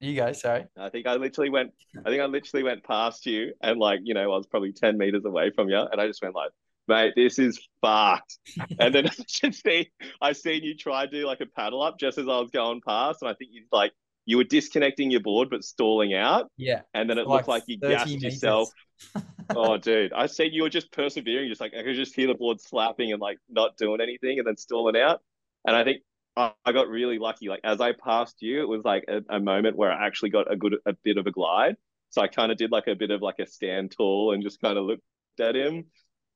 You go, sorry. I think I literally went. I think I literally went past you, and like you know, I was probably ten meters away from you, and I just went like, "Mate, this is fucked." and then I just see, I seen you try to do like a paddle up just as I was going past, and I think you like you were disconnecting your board but stalling out, Yeah. and then it Like looked like you gassed meters. yourself. oh, dude, I seen you were just persevering, just like I could just hear the board slapping and like not doing anything, and then stalling out. And I think I got really lucky. Like as I passed you, it was like a, a moment where I actually got a good a bit of a glide. So I kind of did like a bit of like a stand tall and just kind of looked at him,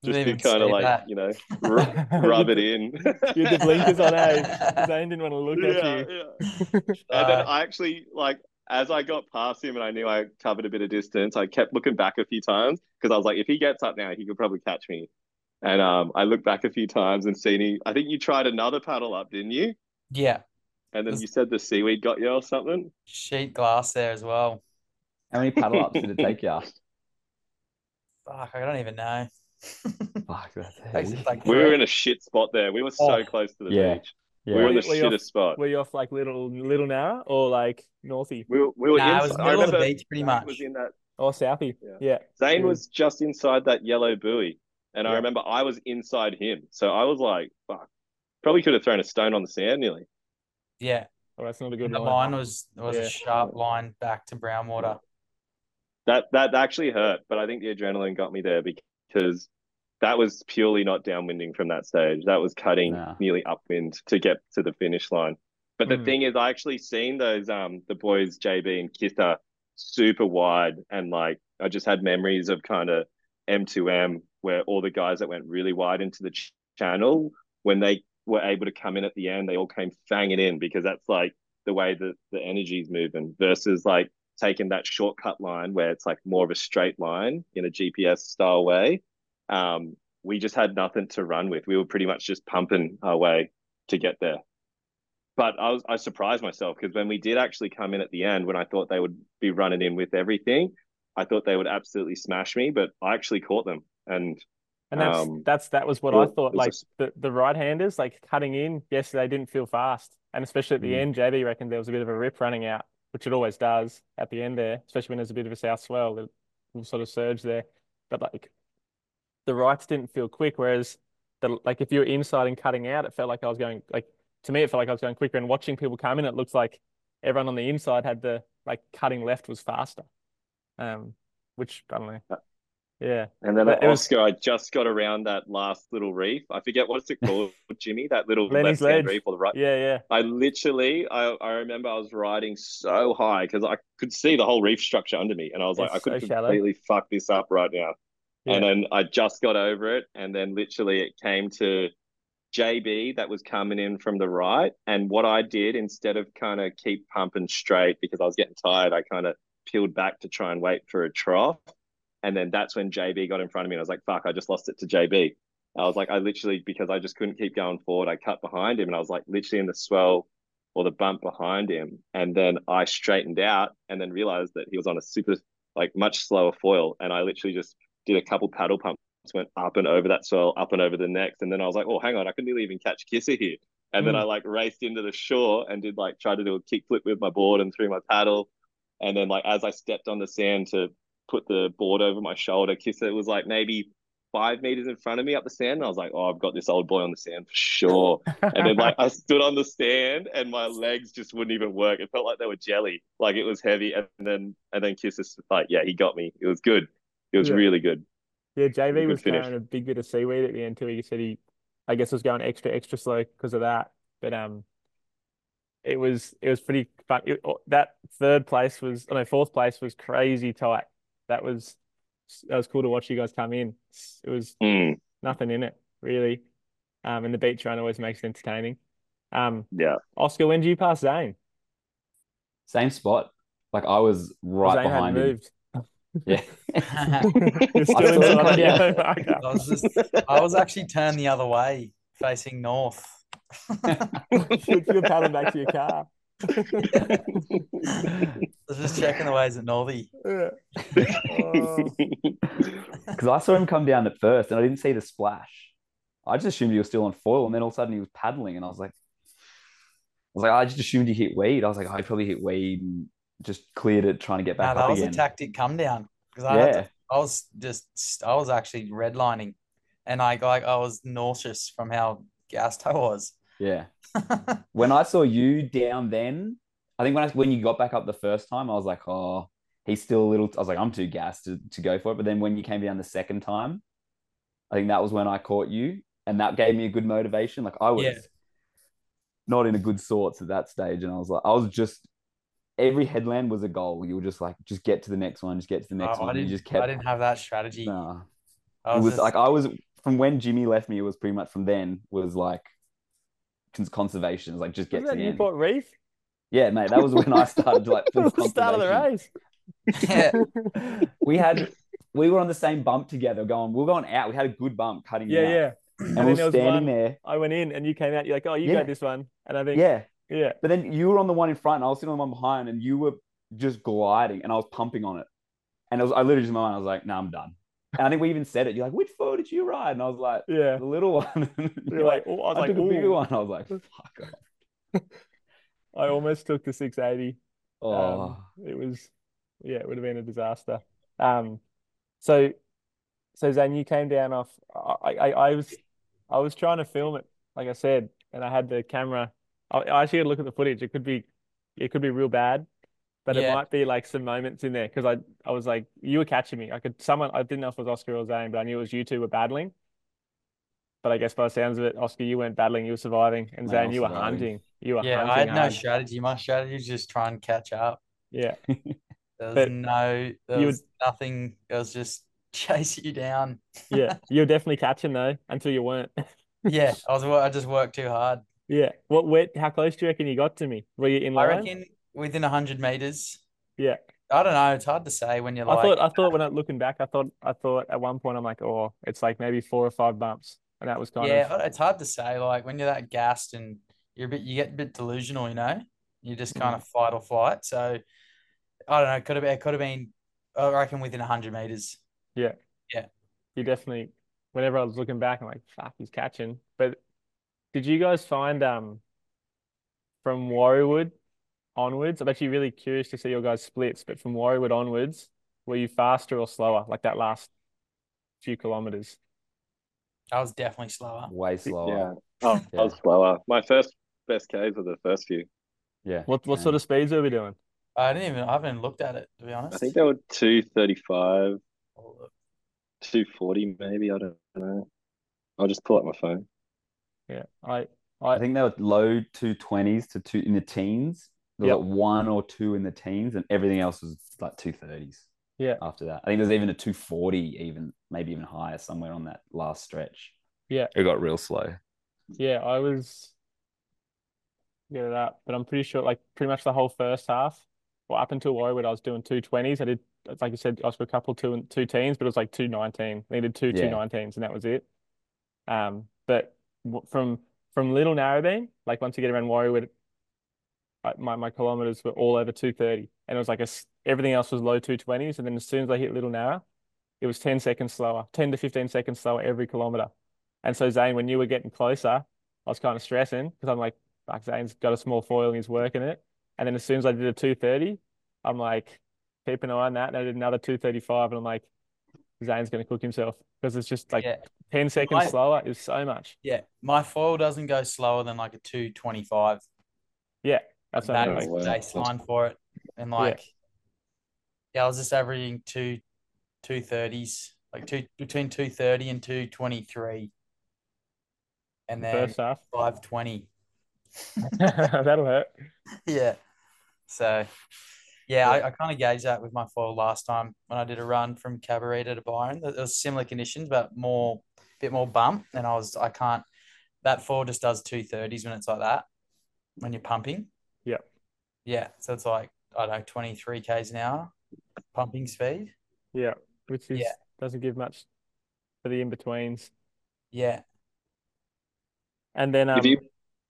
just Didn't to kind of like that. you know r- rub it in. You had the blinkers on, eh? Zane didn't want to look yeah, at you. yeah. And then I actually like as I got past him and I knew I covered a bit of distance, I kept looking back a few times because I was like, if he gets up now, he could probably catch me. And um, I looked back a few times and seen he. I think you tried another paddle up, didn't you? yeah. And then Was- you said the seaweed got you or something. Sheet glass there as well. How many paddle ups did it take you? Fuck, I don't even know. Fuck, that's Takes like We were in a shit spot there. We were so Oh. close to the Yeah. beach. We were in the Were you off- spot. Were you off like little little Narra or like Northy We were, we were Nah, was inside. I middle of the beach pretty Zane much. Was in that. or Southie? Yeah. Yeah. Zane Good. was just inside that yellow buoy, and I remember I was inside him. So I was like, "Fuck!" Probably could have thrown a stone on the sand nearly. Yeah. Oh, that's not a good The line. line was was Yeah. a sharp line back to brown water. That that actually hurt, but I think the adrenaline got me there because that was purely not downwinding from that stage. That was cutting Nah. nearly upwind to get to the finish line. But the Mm. thing is, I actually seen those um the boys JB and Kita super wide, and like I just had memories of kind of M2M where all the guys that went really wide into the ch- channel when they were able to come in at the end, they all came fanging in because that's like the way that the energy's moving versus like taking that shortcut line where it's like more of a straight line in a GPS style way. Um, we just had nothing to run with. We were pretty much just pumping our way to get there. But I was I surprised myself because when we did actually come in at the end, when I thought they would be running in with everything, I thought they would absolutely smash me, but I actually caught them. And And that's Um, that's that was what well, I thought. Like just- the, the right handers, like cutting in, yes, they didn't feel fast. And especially at the Mm. end, JB reckoned there was a bit of a rip running out, which it always does at the end there, especially when there's a bit of a south swell, it will sort of surge there. But like the rights didn't feel quick, whereas the like if you were inside and cutting out, it felt like I was going like to me it felt like I was going quicker and watching people come in, it looks like everyone on the inside had the like cutting left was faster. Um, which I don't know. Yeah. and then But at it was... I just got around that last little reef. I forget what's it called, Jimmy. That little left-hand Ledge. reef or the right. Yeah, yeah. I literally, I, I remember I was riding so high because I could see the whole reef structure under me, and I was like, It's I could so shallow. completely fuck this up right now. Yeah. And then I just got over it, and then literally it came to JB that was coming in from the right. And what I did instead of kind of keep pumping straight because I was getting tired, I kind of peeled back to try and wait for a trough. And then that's when JB got in front of me. And I was like, fuck, I just lost it to JB. I was like, I literally, because I just couldn't keep going forward, I cut behind him and I was like literally in the swell or the bump behind him. And then I straightened out and then realized that he was on a super, like much slower foil. And I literally just did a couple paddle pumps, went up and over that swell, up and over the next. And then I was like, oh, hang on, I could nearly even catch Kisser here. And mm. then I like raced into the shore and did like try to do a kick flip with my board and threw my paddle. And then like as I stepped on the sand to put the board over my shoulder, Kisser was like maybe five meters in front of me up the sand. And I was like, oh, I've got this old boy on the sand for sure. and then like I stood on the stand and my legs just wouldn't even work. It felt like they were jelly, like it was heavy. And then and then Kiss is like, yeah, he got me. It was good. It was yeah. really good. Yeah, JB was, was carrying a big bit of seaweed at the end too. He said he, I guess, was going extra extra slow because of that. But um, it was it was pretty fun. It, that third place was, I know, fourth place was crazy tight. That was that was cool to watch you guys come in. It was mm. nothing in it really, um, and the beach run always makes it entertaining. Um, yeah. Oskar, when did you pass Zane? Same spot. Like I was right Zane behind him. Moved. Yeah. I, was just, I was actually turned the other way, facing north. Should have paddled back to your car. I was just checking the ways at Northie. Because oh. I saw him come down at first and I didn't see the splash. I just assumed he was still on foil and then all of a sudden he was paddling and I was like, I was like, oh, I just assumed he hit weed. I was like, oh, I probably hit weed and just cleared it trying to get back no, that was again. a tactic come down because I, yeah. I was just I was actually redlining and I like I was nauseous from how gassed I was. Yeah. when I saw you down then, I think when I, when you got back up the first time, I was like, oh, he's still a little. I was like, I'm too gassed to, to go for it. But then when you came down the second time, I think that was when I caught you, and that gave me a good motivation. Like I was yeah. not in a good sorts at that stage, and I was like, I was just every headland was a goal. You were just like, just get to the next one, just get to the next oh, one. I didn't, you just kept. I didn't have that strategy. Nah. Was it was just... like I was from when Jimmy left me. It was pretty much from then was like conservation. It's like just get Wasn't to the Newport end. Reef. Yeah, mate, that was when I started to like the start of the race. Yeah, we had we were on the same bump together, going. We are going out. We had a good bump cutting. Yeah, yeah. And, and we were standing one, there. I went in, and you came out. You're like, "Oh, you yeah. go this one," and I think, yeah, yeah. But then you were on the one in front, and I was sitting on the one behind, and you were just gliding, and I was pumping on it, and I was I literally just my mind, I was like, "No, nah, I'm done." And I think we even said it. You're like, which four did you ride? And I was like, yeah, the little one. You're like, oh, I was I like, took a bigger one. I was like, fuck off. I almost took the 680. Oh, um, it was, yeah, it would have been a disaster. Um, so, so Zane, you came down off. I, I, I was, I was trying to film it, like I said, and I had the camera. I, I actually had to look at the footage. It could be, it could be real bad but yeah. it might be like some moments in there because I I was like you were catching me. I could someone I didn't know if it was Oskar or Zane, but I knew it was you two were battling. But I guess by the sounds of it, Oskar, you weren't battling, you were surviving, and Zane, you were surviving. hunting. You were yeah. I had no strategy. My strategy was just try and catch up. Yeah. There was but no, there was would, nothing. It was just chase you down. yeah, you're definitely catching though until you weren't. yeah, I was. I just worked too hard. Yeah. What? Where? How close do you reckon you got to me? Were you in line? I reckon within hundred meters. Yeah. I don't know. It's hard to say when you're like, I like. thought. I thought when I'm looking back, I thought. I thought at one point I'm like, oh, it's like maybe four or five bumps, and that was kind yeah, of. Yeah, it's hard to say. Like when you're that gassed and you're a bit, you get a bit delusional, you know. You just kind mm. of fight or flight. So I don't know. It could have been. It could have been. I reckon within hundred meters. Yeah. Yeah. You definitely. Whenever I was looking back, I'm like, fuck, he's catching. But did you guys find um from Warriewood onwards, I'm actually really curious to see your guys' splits, but from Warriewood onwards, were you faster or slower, like that last few kilometers? I was definitely slower. Way slower. Yeah. Oh, yeah. I was slower. My first best Ks were the first few. Yeah. What what sort of speeds are we doing? I didn't even I haven't looked at it to be honest. I think they were two thirty five. Oh, two forty maybe, I don't know. I'll just pull up my phone. Yeah. I I, I think they were low two twenties to two in the teens there yep. like one or two in the teens, and everything else was like two thirties. Yeah. After that, I think there's even a two forty, even maybe even higher somewhere on that last stretch. Yeah. It got real slow. Yeah, I was get it up, but I'm pretty sure like pretty much the whole first half, well up until Warriewood, I was doing two twenties. I did like you said, I was for a couple two and two teens, but it was like two nineteen. Needed two two Yeah. nineteens, and that was it. Um, but from from Little Narrabeen, like once you get around Warriewood, like my my kilometers were all over two thirty, and it was like a everything else was low two twenties, and then as soon as I hit Little Narra, it was ten seconds slower, ten to fifteen seconds slower every kilometer. And so Zane, when you were getting closer, I was kind of stressing because I'm like, fuck, Zane's got a small foil and he's working it. And then as soon as I did a 230, I'm like, keep an eye on that. And I did another 235 and I'm like, Zane's going to cook himself because it's just like Yeah. 10 seconds My- slower is so much. Yeah, my foil doesn't go slower than like a two twenty five. Yeah. That's what That mean. is wow. the baseline for it, and like, yeah. I was just averaging two two thirties, like two between two thirty and two twenty three, and then first half. five twenty. That'll hurt. Yeah. So, yeah, I, I kind of gauged that with my foil last time when I did a run from Cabarita to Byron. It was similar conditions, but more, bit more bump. And I was, I can't, that foil just does 230s when it's like that, when you're pumping. Yep. Yeah. So it's like, I don't know, 23 Ks an hour pumping speed. Yeah. Which is Yeah. doesn't give much for the in-betweens. Yeah. And then um If you,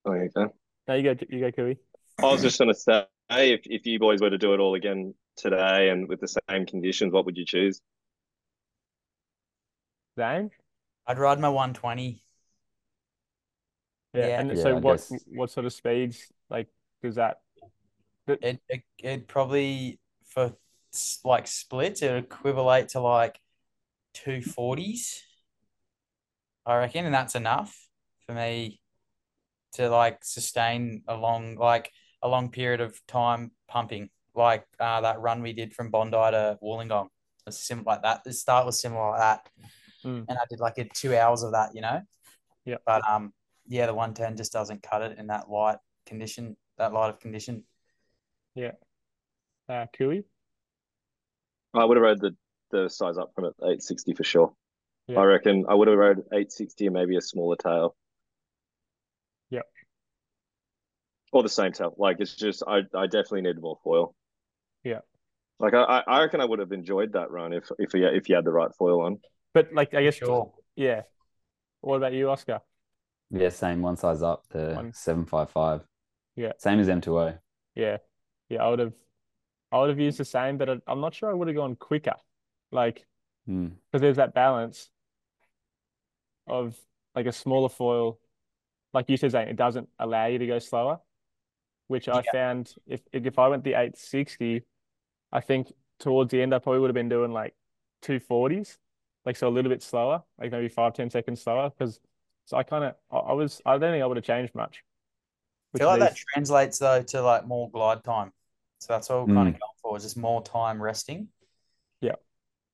oh, yeah, okay. no, you go you go Cooey. I was just going to say, if if you boys were to do it all again today and with the same conditions, what would you choose? Zane? I'd ride my 120. Yeah. Yeah. And Yeah, so I what guess- what sort of speeds like does that It, it, it probably, for like splits, it equivalent to like 240s, I reckon. And that's enough for me to like sustain a long, like a long period of time pumping, like uh, that run we did from Bondi to Wollongong. It's sim like that. The start was similar like that. Mm. And I did like a two hours of that, you know? Yeah. But um, yeah, the 110 just doesn't cut it in that light condition, that light of condition. Uh Cooey? I would have rode the the size up from it, 860 for sure. Yeah. I reckon I would have rode 860 and maybe a smaller tail. Yep. Or the same tail. Like it's just I I definitely need more foil. Yeah. Like I I- I reckon I would have enjoyed that run if if you if you had the right foil on. But like I guess Sure. yeah. What about you, Oskar? Yeah, same one size up, the One- 755. Yeah. Same as M2O. Yeah. Yeah, I would have I would have used the same, but I'm not sure I would have gone quicker. Like Hmm. because there's that balance of like a smaller foil, like you said, Zane, it doesn't allow you to go slower, which I Yeah. found if if I went the 860, I think towards the end I probably would have been doing like 240s, like so a little bit slower, like maybe five ten seconds slower. Because so I kind of I, I was I don't think I would have changed much. I feel like that translates though to like more glide time. So that's what we're kind of Mm. going for, is just more time resting. Yeah.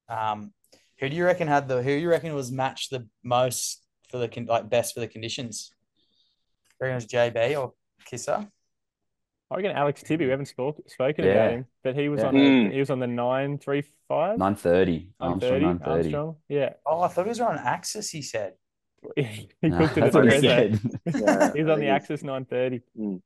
Um, who do you reckon had the who do you reckon was matched the most for the con like best for the conditions? Do you reckon it was JB or Kisser? I reckon Alex Tibby, we haven't spoke, spoken Yeah. about him, but he was Yeah. on the, Mm. he was on the 935, 930. Armstrong 930, 930. Armstrong. Yeah. Oh, I thought he was on Axis, he said. He Nah, cooked it at that's what he said. Yeah, He's I on the Axis 930. Mm.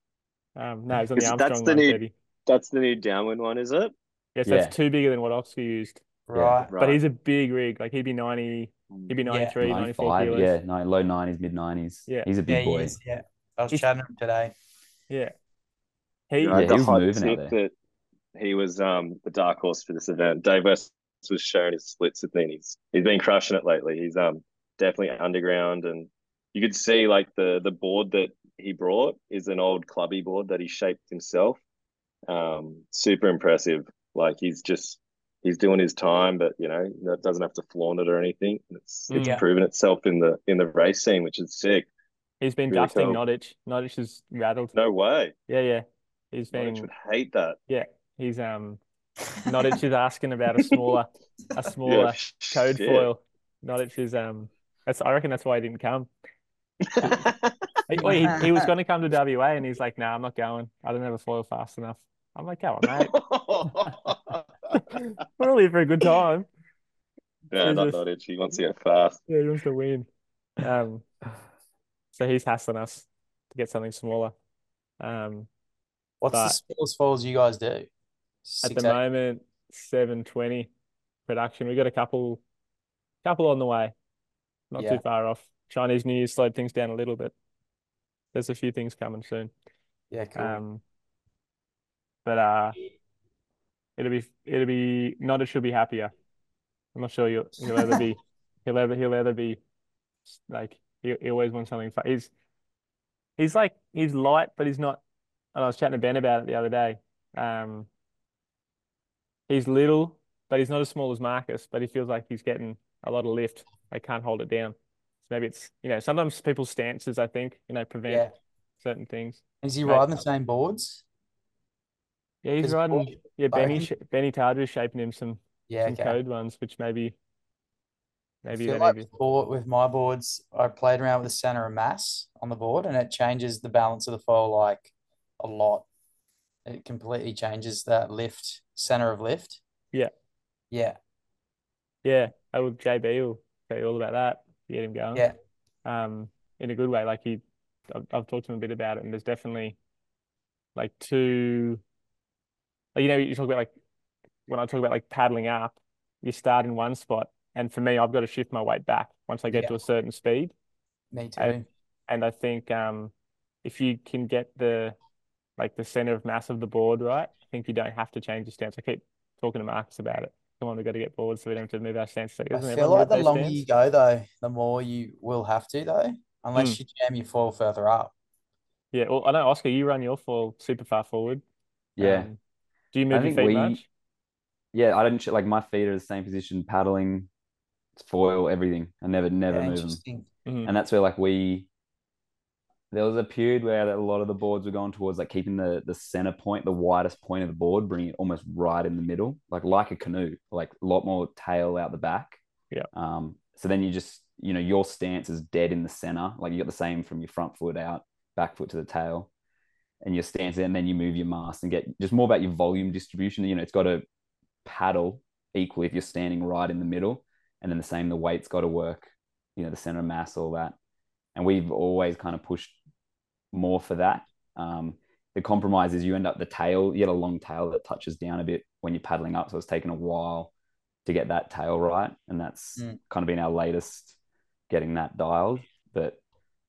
Um, no, he's on the that's Armstrong the new- 930. That's the new downwind one, is it? Yes, Yeah. that's two bigger than what Oskar used. Right. right. But he's a big rig. Like he'd be 90, he'd be Mm. 93, 94 kilos. yeah, no, low 90s, mid 90s. Yeah. He's a Yeah, big he boy. is, yeah. I was He's- chatting him today. Yeah. He, Yeah, Yeah, he was moving out there. that he was um the dark horse for this event. Dave West was showing his splits with me. And he's he's been crushing it lately. He's um definitely underground, and you could see like the the board that he brought is an old clubby board that he shaped himself. Um, super impressive. Like he's just he's doing his time, but you know that doesn't have to flaunt it or anything. It's it's Yeah. proven itself in the in the race scene, which is sick. he's been Really dusting cool. Nottage. Nottage is rattled. No way. Yeah, yeah. He's Norwich been, would hate that. Yeah, he's, um, Nottage is asking about a smaller, a smaller Yeah, code shit. foil. Nottage is, um, that's, I reckon that's why he didn't come. He, he, he was going to come to WA and he's like, nah, I'm not going. I don't have a foil fast enough. I'm like, come on, mate. We're all here for a good time. yeah, not Jesus. Nottage. He wants to get fast. Yeah, he wants to win. Um, so he's hassling us to get something smaller. Um, What's the smallest foils you guys do? at the eight? moment, 720 production. We got a couple, couple on the way, not Yeah. too far off. Chinese New Year slowed things down a little bit. There's a few things coming soon. Yeah, cool. Um, but uh, it'll be it'll be Nodder should be happier. I'm not sure he'll he'll ever be he'll ever he'll ever be like he, he always wants something fun. He's he's like he's light, but he's not. And I was chatting to Ben about it the other day. Um, he's little, but he's not as small as Marcus. But he feels like he's getting a lot of lift. They can't hold it down. So maybe it's you know sometimes people's stances I think you know prevent yeah. certain things. Is he Mate. riding the same boards? Yeah, he's riding. board- Yeah, I Benny sh Benny Tadra shaping him some Yeah, some okay. code ones, which maybe I maybe feel like with, board, with my boards, I played around with the center of mass on the board, and it changes the balance of the foil like a lot. It completely changes that lift, center of lift. Yeah. Yeah. yeah. I would JB will tell you all about that. Get him going. Yeah. Um, in a good way. Like he, I've, I've talked to him a bit about it, and there's definitely like two. Like, you know, you talk about like when I talk about like paddling up, you start in one spot, and for me, I've got to shift my weight back once I get Yeah. to a certain speed. Me too. I- And I think um, if you can get the like the center of mass of the board right, I think you don't have to change your stance. I keep talking to Marcus about it. Come on, we've got to get bored so we don't have to move our stance. Like, I feel everyone like the longer stance? you go, though, the more you will have to, though, unless Mm. you jam your foil further up. Yeah, well, I know Oskar, you run your foil super far forward. Yeah. Um, do you I move your think feet we- much? Yeah, I don't sh- like my feet are the same position, paddling, foil, everything. I never, never Yeah, move them. interesting. Mhm. And that's where like we there was a period where a lot of the boards were going towards like keeping the the center point, the widest point of the board, bringing it almost right in the middle, like like a canoe, like a lot more tail out the back. Yeah. Um. So then you just you know your stance is dead in the center, like you got the same from your front foot out, back foot to the tail, and your stance, and then you move your mast and get just more about your volume distribution. You know, it's got to paddle equally if you're standing right in the middle, and then the same the weight's got to work. You know, the center of mass, all that and we've always kind of pushed more for that. Um, the compromise is you end up the tail, you get a long tail that touches down a bit when you're paddling up. So it's taken a while to get that tail right. And that's Mm. kind of been our latest getting that dialed. But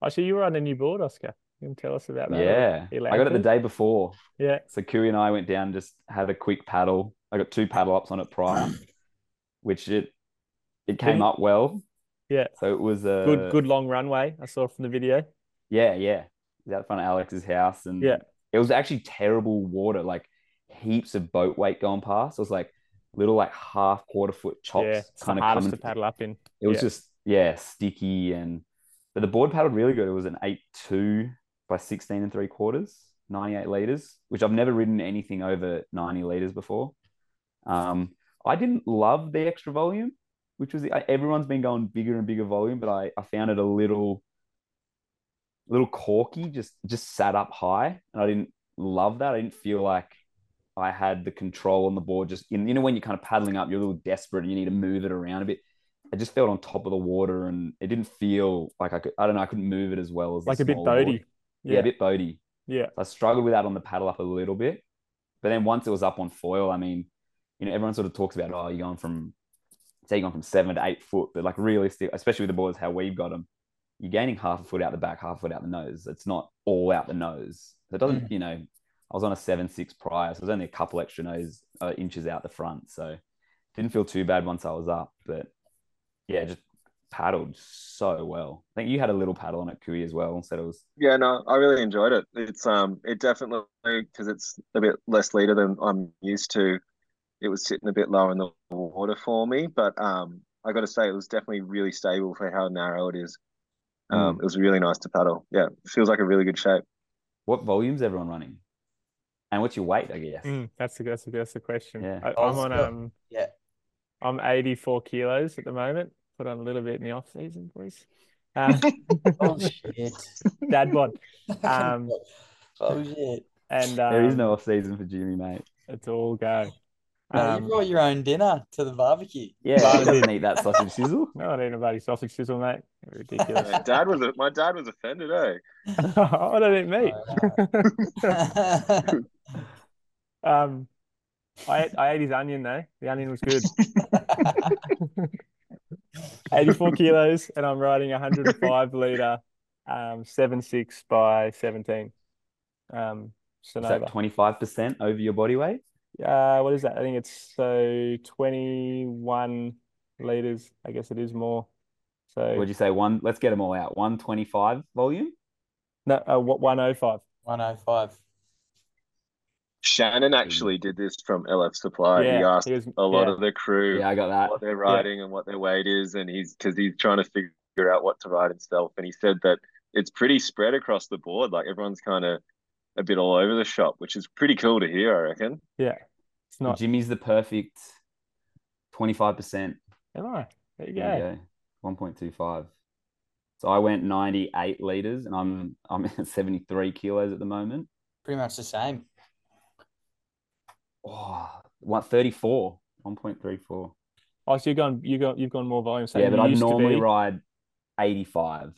I see you were on a new board, Oskar. You can tell us about that. yeah, I got it the day before. Yeah. So Kui and I went down, just had a quick paddle. I got two paddle ups on it prior, which it it came up well. Yeah. So it was a Good, good long runway. I saw from the video. Yeah, yeah. It was out front of Alex's house, and Yeah. it was actually terrible water, like heaps of boat weight going past. It was like little, like half quarter foot chops Yeah, kind of coming. to paddle up in. It was yeah. just yeah, sticky and but the board paddled really good. It was an eight two by sixteen and three quarters, ninety eight liters, which I've never ridden anything over ninety liters before. Um, I didn't love the extra volume, which was everyone's been going bigger and bigger volume, but I I found it a little little corky, just just sat up high, and I didn't love that. I didn't feel like I had the control on the board. Just in, you know when you're kind of paddling up, you're a little desperate and you need to move it around a bit. I just felt on top of the water, and it didn't feel like I could. I don't know. I couldn't move it as well as Like a bit boaty. Yeah, a bit boaty. Yeah. I struggled with that on the paddle up a little bit, but then once it was up on foil, I mean, you know, everyone sort of talks about oh, you're going from say you're going from seven to eight foot, but like realistic, especially with the boards how we've got them, you're gaining half a foot out the back, half a foot out the nose. It's not all out the nose. So it doesn't, you know, I was on a seven six prior, so it was only a couple extra nose uh, inches out the front, so didn't feel too bad once I was up, but yeah, just paddled so well. I think you had a little paddle on it, Kui, as well. Said it was Yeah, no, I really enjoyed it. It's um, it definitely because it's a bit less leader than I'm used to. It was sitting a bit lower in the water for me, but um, I got to say it was definitely really stable for how narrow it is. Um, it was really nice to paddle. Yeah, feels like a really good shape. what volume's everyone running? And what's your weight, I guess? Mm, that's the that's the that's the question. Yeah. I, I'm on um Yeah. I'm 84 kilos at the moment. Put on a little bit in the off season, please. Uh, Oh shit. dad bod. Um, oh shit. and there is um, no off season for Jimmy, mate. It's all go. No, Um, you brought your own dinner to the barbecue. Yeah, Barney he doesn't eat that sausage sizzle. no, I didn't know about his sausage sizzle, mate. Ridiculous. Yeah, dad was my dad was offended, eh? oh, that ain't me. Oh, Um, I ate, I ate his onion though. The onion was good. 84 kilos, and I'm riding a 105 liter, um, 7.6 by 17. Um, Is that 25% over your body weight? Uh, what is that? I think it's so 21 liters. I guess it is more. So Would you say one? Let's get them all out. 125 volume? no, uh, what 105. 105. Shannon mm. actually did this from LF Supply. He asked he was- a lot yeah. of the crew Yeah, I got that. what they're riding and what their weight is, and he's because he's trying to figure out what to ride himself. And he said that it's pretty spread across the board. Like everyone's kind of a bit all over the shop, which is pretty cool to hear. I reckon. Yeah, it's not. Jimmy's the perfect 25%. Am I? There you There you go. go. 1.25. So I went 98 liters and I'm I'm at 73 kilos at the moment. Pretty much the same. Oh, what 34, 1.34. Oh, so you've gone, you got, you've gone more volume. So yeah, but I normally be- ride 85.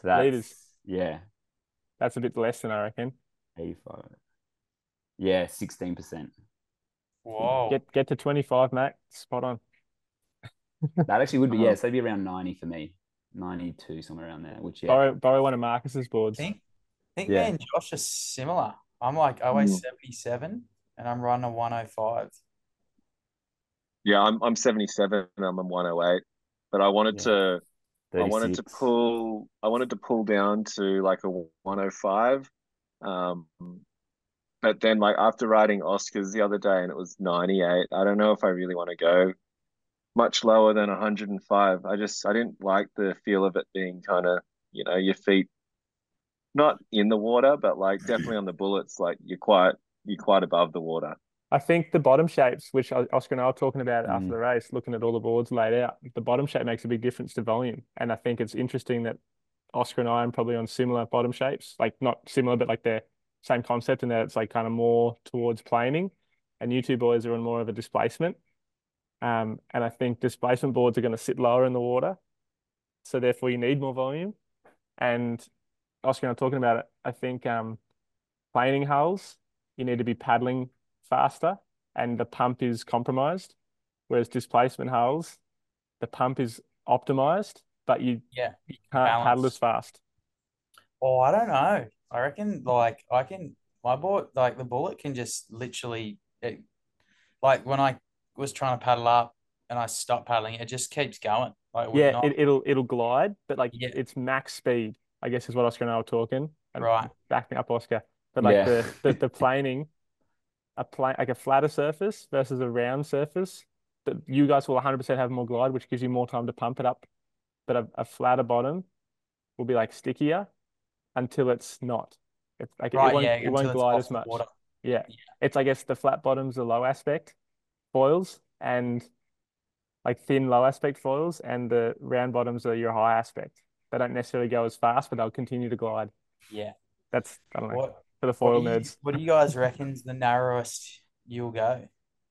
So that's Liters. yeah, That's a bit less than I reckon. 85. Yeah, 16%. Whoa. Get get to 25, mate. Spot on. That actually would be yeah, Uh-huh. so it'd be around 90 for me. 92 somewhere around there, which yeah. Borrow borrow one of Marcus's boards. I think I think Yeah. me and Josh are similar. I'm like I weigh Mm. 77 and I'm running a 105. Yeah, I'm I'm 77 and I'm on 108, but I wanted Yeah. to I wanted to pull I wanted to pull down to like a 105. Um, but then like after riding Oskars the other day and it was 98, I don't know if I really want to go much lower than 105. I just I didn't like the feel of it being kind of, you know, your feet not in the water, but like definitely on the bullets, like you're quite you're quite above the water. I think the bottom shapes, which Oskar and I were talking about after Mm. the race, looking at all the boards laid out, the bottom shape makes a big difference to volume. And I think it's interesting that Oskar and I are probably on similar bottom shapes, like not similar, but like they're same concept in that it's like kind of more towards planing. And you two boys are on more of a displacement. Um, and I think displacement boards are going to sit lower in the water. So therefore you need more volume. And Oskar and I are talking about it. I think um, planing hulls, you need to be paddling faster and the pump is compromised. Whereas displacement hulls, the pump is optimized, but you, Yeah. you can't paddle as fast. Oh, I don't know. I reckon like I can my board like the bullet can just literally it, like when I was trying to paddle up and I stopped paddling, it just keeps going. Like Yeah, not- it, it'll it'll glide, but like Yeah. it's max speed, I guess is what Oskar and I were talking. And Right. Back me up, Oskar. But like Yeah. the, the the planing, a plane like a flatter surface versus a round surface, that you guys will 100% have more glide, which gives you more time to pump it up. But a, a flatter bottom will be like stickier until it's not. It's like it won't yeah, it won't glide as much. Yeah. Yeah. It's, I guess, the flat bottom's the low aspect foils and like thin low aspect foils, and the round bottoms are your high aspect. They don't necessarily go as fast, but they'll continue to glide. Yeah. That's, I don't know, What for the foil you, nerds. what do you guys reckon's the narrowest you'll go?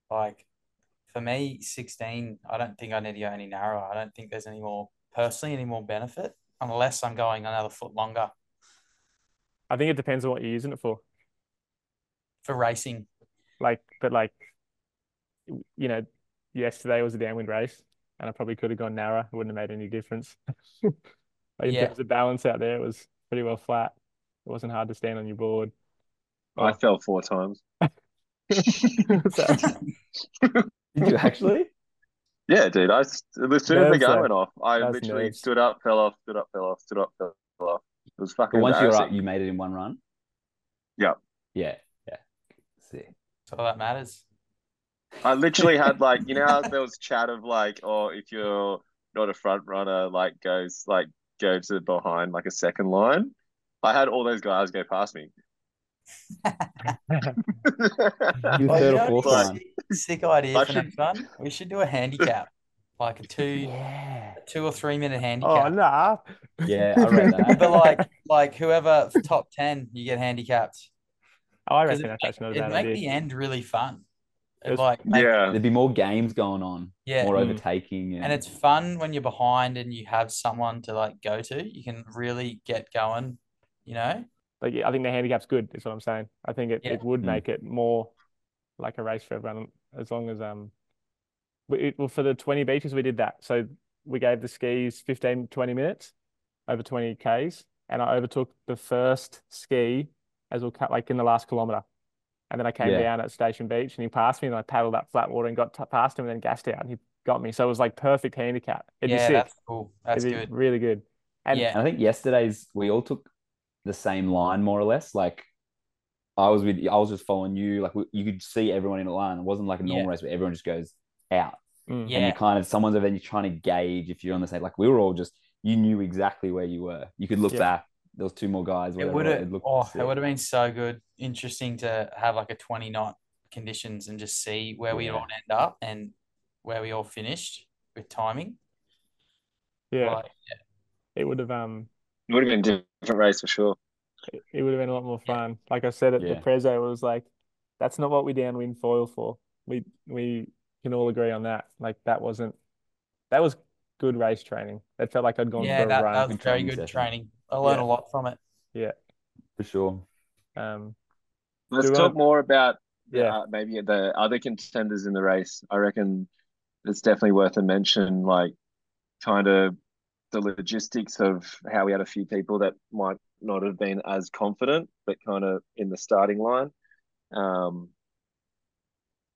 Like for me, 16, I don't think I need to go any narrower. I don't think there's any more personally any more benefit unless I'm going another foot longer I think it depends on what you're using it for. for racing. Like, but like, you know, yesterday was a downwind race, and I probably could have gone narrow. It wouldn't have made any difference. Like in Yeah. terms of balance out there, it was pretty well flat. It wasn't hard to stand on your board. I fell four times. Did you actually? Yeah, dude. I as soon as the Nerves, gun went off, I That's literally nerves. stood up, fell off, stood up, fell off, stood up, fell off. It was fucking But once you're up, you made it in one run. Yeah. Yeah. Yeah. See. That's all that matters. I literally had like, you know, how there was chat of like, oh, if you're not a front runner, like goes like go to behind like a second line. I had all those guys go past me. You Oh, third you or know fourth what's line. sick, sick idea I for should- next one? We should do a handicap, like a two, yeah. a two or three minute handicap. Oh, handicap. nah. Yeah, I read that. But like, like whoever top ten, you get handicapped. I reckon that's actually not a It'd bad make idea. the end really fun. It It's- like make- Yeah. There'd be more games going on, yeah, more Mm. overtaking, and it's fun when you're behind and you have someone to like go to. You can really get going, you know. Like I think the handicap's good, is what I'm saying. I think it, Yeah. it would Mm. make it more like a race for everyone as long as um we it, well for the 20 beaches we did that. So we gave the skis 15, 20 minutes over 20 Ks and I overtook the first ski as we cut like in the last kilometer. And then I came Yeah. down at Station Beach and he passed me and I paddled up flat water and got t past him and then gassed out and he got me. So it was like perfect handicap. It'd be yeah, sick. that's cool. That's It'd be good. really good. And Yeah. And I think yesterday's we all took the same line more or less. Like I was with I was just following you. Like we, you could see everyone in a line. It wasn't like a normal Yeah. race where everyone just goes out. mm, And Yeah. you kind of someone's then you're trying to gauge if you're on the same. Like we were all just you knew exactly where you were. You could look Yeah. back. There was two more guys. It would have. looked Oh, sick. it would have been so good. Interesting to have like a 20 knot conditions and just see where we all end up and where we all finished with timing. yeah, Like, it would have um It would have been a different race for sure. it, it would have been a lot more fun. Like I said at the Yeah. Prezzo, it was like that's not what we downwind foil for. We we can all agree on that. Like that wasn't that was good race training. That felt like I'd gone yeah, for a run. that was good very good session. training. I learned Yeah. a lot from it. Yeah. For sure. Um, Let's talk wanna- more about Yeah. uh, maybe the other contenders in the race. I reckon it's definitely worth a mention, like kind of the logistics of how we had a few people that might not have been as confident, but kind of in the starting line. Um,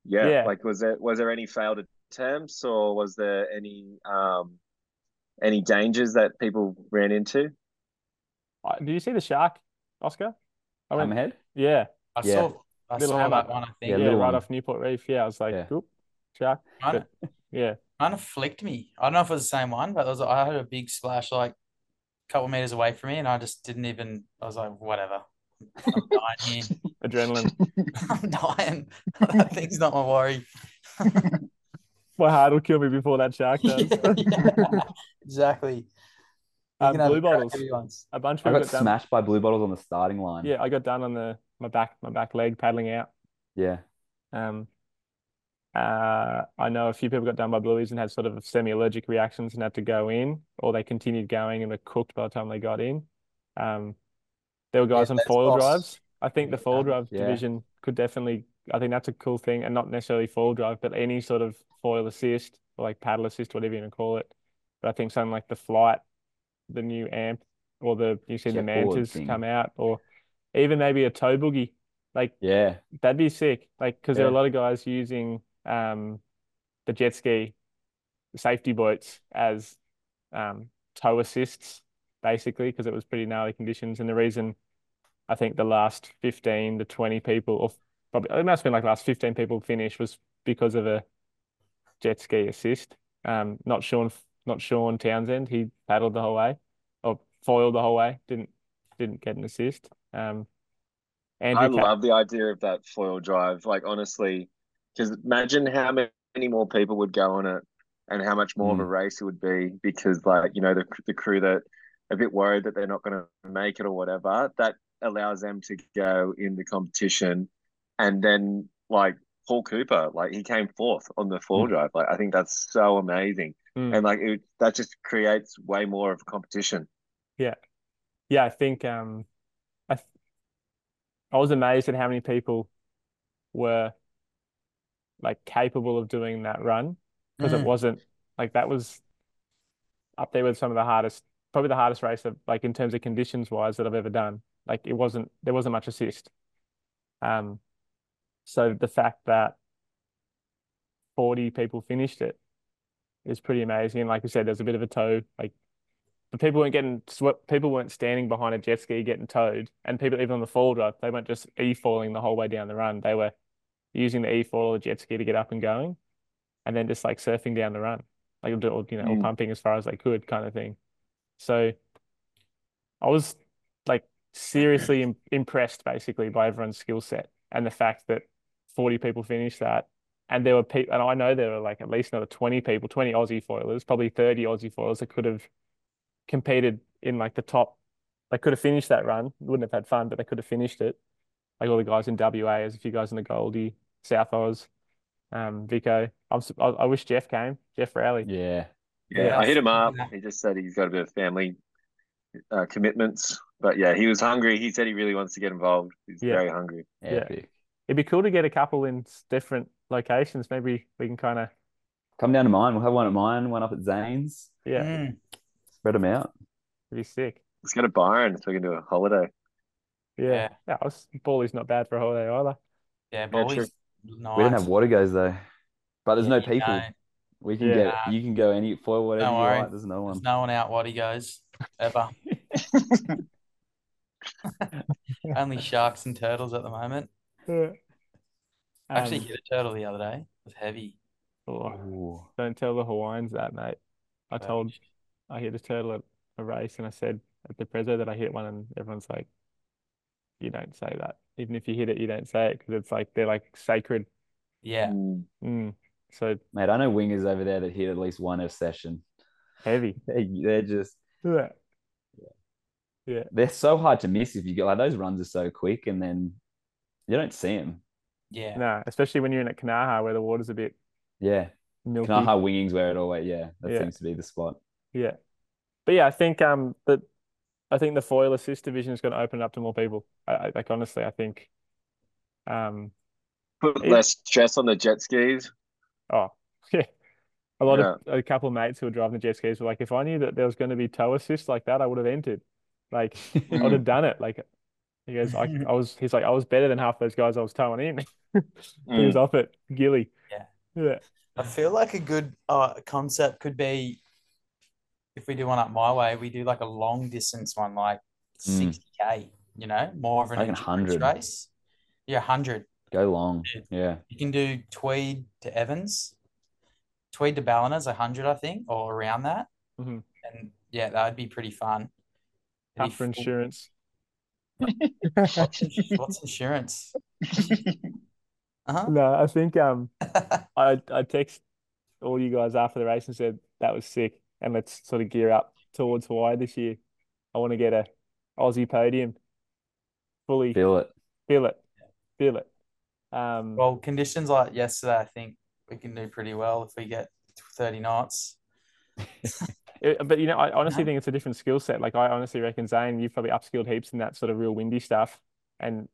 yeah, Yeah. like was there was there any failed attempts or was there any um any dangers that people ran into? I- did you see the shark, Oskar? I went, ahead. yeah, I Yeah. saw I Little saw hammer. that one, I think. yeah, little right one. off Newport Reef. Yeah, I was like, Yeah. oop, shark. Kind of, Yeah, kind of flicked me. I don't know if it was the same one, but it was, I had a big splash like a couple meters away from me, and I just didn't even. I was like, whatever. I'm dying here. adrenaline. I'm dying. that thing's not my worry. My heart will kill me before that shark does. Yeah, exactly. Um, blue bottles. A bunch of I got got done. smashed by blue bottles on the starting line. Yeah, I got down on the my back my back leg paddling out. Yeah. Um, uh, I know a few people got done by blueies and had sort of semi-allergic reactions and had to go in, or they continued going and were cooked by the time they got in. Um, there were guys Yeah, on foil boss. drives. I think the foil drive yeah. division could definitely, I think that's a cool thing, and not necessarily foil drive, but any sort of foil assist or like paddle assist, whatever you want to call it. But I think something like the flight, the new amp, or the you see the mantas thing. come out, or even maybe a toe boogie. Like Yeah. That'd be sick. Like, because there are a lot of guys using um the jet ski safety boats as um tow assists, basically, because it was pretty gnarly conditions. And the reason I think the last 15 to 20 people, or probably it must have been like last 15 people finish was because of a jet ski assist. Um, not Sean, not Sean Townsend. He paddled the whole way, or foiled the whole way. Didn't didn't get an assist. Um, Andrew I love the idea of that foil drive. Like honestly, because imagine how many more people would go on it, and how much more of a Mm. race it would be. Because like you know the the crew that a bit worried that they're not going to make it or whatever, that allows them to go in the competition, and then like Paul Cooper, like he came fourth on the foil Mm. drive. Like I think that's so amazing, Mm. and like it, that just creates way more of a competition. Yeah. Yeah, I think um, I th- I was amazed at how many people were like capable of doing that run because it Mm. wasn't like that was up there with some of the hardest, probably the hardest race of like in terms of conditions wise that I've ever done. Like it wasn't there wasn't much assist. Um, so the fact that 40 people finished it is pretty amazing. And like I said, there's a bit of a tow, like the people weren't getting swept, people weren't standing behind a jet ski getting towed, and people even on the foil drive, they weren't just e falling the whole way down the run. They were using the e-foil or the jet ski to get up and going, and then just like surfing down the run, like you know, or Mm. pumping as far as they could, kind of thing. So I was like seriously im impressed basically by everyone's skill set and the fact that 40 people finished that. And there were people, and I know there were like at least another 20 people, 20 Aussie foilers, probably 30 Aussie foilers that could have competed in like the top. They could have finished that run. Wouldn't have had fun, but they could have finished it. Like all the guys in WA, as a few guys in the Goldie, South Oz. Um, Vico, I'm I, I wish Jeff came, Jeff Rowley. Yeah. Yeah, Yeah. I hit him up. Yeah. He just said he's got a bit of family uh, commitments, but yeah, he was hungry. He said he really wants to get involved. He's Yeah. very hungry. Epic. It'd be cool to get a couple in different locations. Maybe we can kind of Come down to mine. We'll have one at mine, one up at Zane's. yeah, Mm. Spread them out. it'd be sick. Let's go to Byron so we can do a holiday. Yeah, Yeah. yeah. I Bally's not bad for a holiday either. Yeah, true. Boys. We Nice. don't have water goes though. But there's no Yeah, you people. don't. We can Yeah. get you can go any for whatever Don't you worry. like. There's no one. There's one. no one out what he goes ever. Only sharks and turtles at the moment. Yeah. I actually Um, hit a turtle the other day. It was heavy. oh, don't tell the Hawaiians that, mate. I told I hit a turtle at a race and I said at the Prezzo that I hit one and everyone's like, you don't say that. Even if you hit it, you don't say it because it's like they're like sacred. Yeah. Mm. Mm. So Mate, I know wingers over there that hit at least one a session. heavy. They, they're just Yeah. Yeah. they're so hard to miss if you get like those runs are so quick and then you don't see them. Yeah. No, especially when you're in at Kanaha where the water's a bit Yeah. milky. Kanaha wingings where it always yeah, that Yeah. seems to be the spot. Yeah. But yeah, I think um that I think the foil assist division is going to open it up to more people. I, I like honestly, I think um Put It- less stress on the jet skis. oh yeah. A lot Yeah. of a couple of mates who were driving the jet skis were like, if I knew that there was going to be tow assist like that, I would have entered. Like I would have done it. Like he goes, I, I was he's like, I was better than half those guys I was towing in. He was Mm. off it, Gilly. Yeah. Yeah. I feel like a good uh, concept could be if we do one up my way, we do like a long distance one, like Mm. 60k, you know, more of an Like endurance 100. race. Yeah, 100. Go long. Dude. Yeah. You can do Tweed to Evans, Tweed to Ballina's 100, I think, or around that. Mhm. And yeah, that would be pretty fun. It'd Tough for insurance. What's, what's insurance? Uh-huh. No, I think um I I text all you guys after the race and said that was sick, and let's sort of gear up towards Hawaii this year. I want to get a Aussie podium, fully Feel it. feel it, feel it. Um, Well, conditions like yesterday, I think we can do pretty well if we get 30 knots. but you know, I honestly think it's a different skill set. Like I honestly reckon Zane, you've probably upskilled heaps in that sort of real windy stuff, and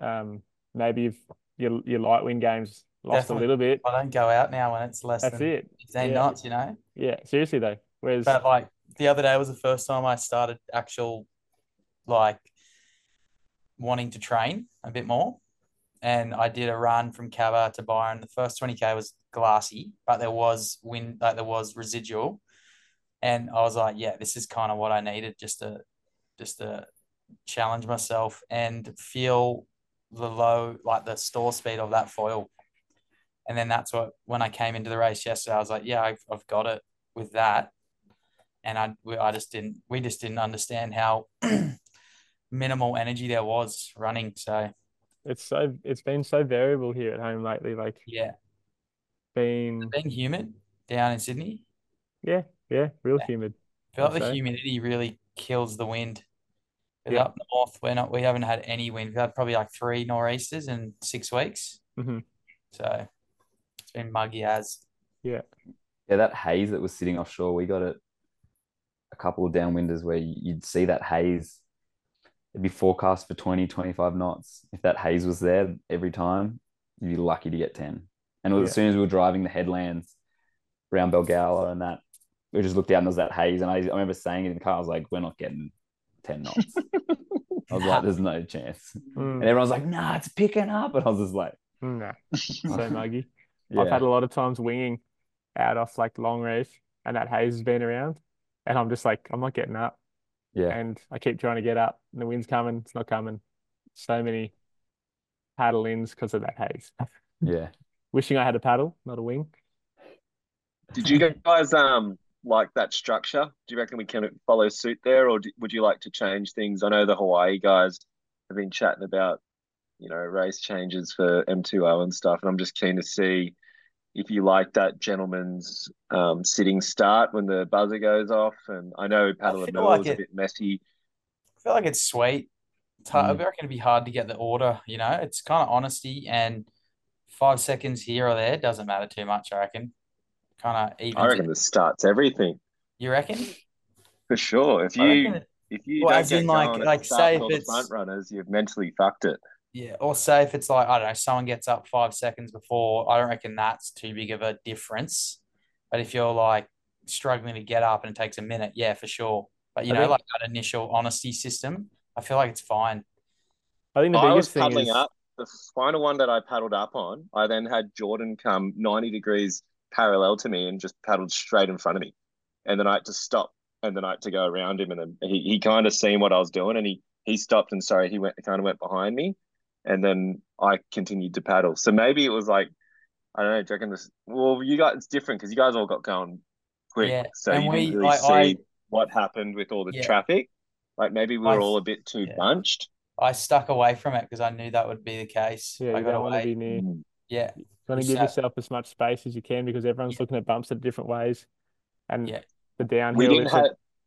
um maybe you've your your light wind games lost Definitely. a little bit. I don't go out now when it's less That's than it. 15 Yeah. knots, you know? Yeah, seriously though. Whereas But like the other day was the first time I started actual like wanting to train a bit more. And I did a run from Cabba to Byron. The first 20k was glassy, but there was wind, like there was residual. And I was like, yeah, this is kind of what I needed just to just to challenge myself and feel the low, like the stall speed of that foil. And then that's what when I came into the race yesterday, I was like, yeah, I've, I've got it with that. And I we, I just didn't we just didn't understand how minimal energy there was running. So it's so it's been so variable here at home lately. Like yeah, been being humid down in Sydney, yeah, yeah, real Yeah. humid. Like the humidity really kills the wind. Yeah. Up north, we're not we haven't had any wind. We've had probably like three nor'easters in six weeks. Mhm. So it's been muggy as. Yeah. Yeah, that haze that was sitting offshore, we got it a couple of downwinders where you'd see that haze. It'd be forecast for 20, 25 knots. If that haze was there every time, you'd be lucky to get 10. And was Yeah. as soon as we were driving the headlands around Bilgola and that, we just looked out and there was that haze. And I, I remember saying it in the car, I was like, we're not getting 10 knots. I was like, there's no chance. Mm, And everyone's like, nah, it's picking up. And I was just like, nah, so muggy. Yeah. I've had a lot of times winging out off like long reef, and that haze has been around, and I'm just like, I'm not getting up, yeah. and I keep trying to get up, and the wind's coming, it's not coming. So many paddle ins because of that haze. Yeah. Wishing I had a paddle, not a wing. Did you guys um like that structure? Do you reckon we can follow suit there, or do, would you like to change things? I know the Hawaii guys have been chatting about, you know, race changes for M2O and stuff, and I'm just keen to see if you like that gentleman's um, sitting start when the buzzer goes off. And I know Paddle Mill like was a bit messy. I feel like it's sweet. It's hard, Mm. I reckon it'd be hard to get the order, you know. It's kind of honesty and five seconds here or there doesn't matter too much. I reckon. Kind of even. I reckon the starts everything You reckon? for sure. If you it- if you Well, don't as get in, like- like, say if it's- front runners, you've mentally fucked it. Yeah, or say if it's like I don't know, someone gets up five seconds before, I don't reckon that's too big of a difference. But if you're like struggling to get up and it takes a minute, yeah, for sure. But you I know, think- like that initial honesty system, I feel like it's fine. I think the I was biggest thing is up. The final one that I paddled up on, I then had Jordan come 90 degrees parallel to me and just paddled straight in front of me. And then I had to stop and then I had to go around him. And then he, he kind of seen what I was doing and he he stopped and sorry, he went kind of went behind me. And then I continued to paddle. So maybe it was like, I don't know, do you this well you guys it's different because you guys all got going quick. Yeah, So and you we- didn't really like, see I- what happened with all the Yeah. traffic. Like maybe we I- were all a bit too yeah. bunched. I stuck away from it because I knew that would be the case. yeah, I you got don't want to be near. Mm. Yeah, You want to give sat- yourself as much space as you can because everyone's Yeah. looking at bumps in different ways, and Yeah. the downhill We didn't it's have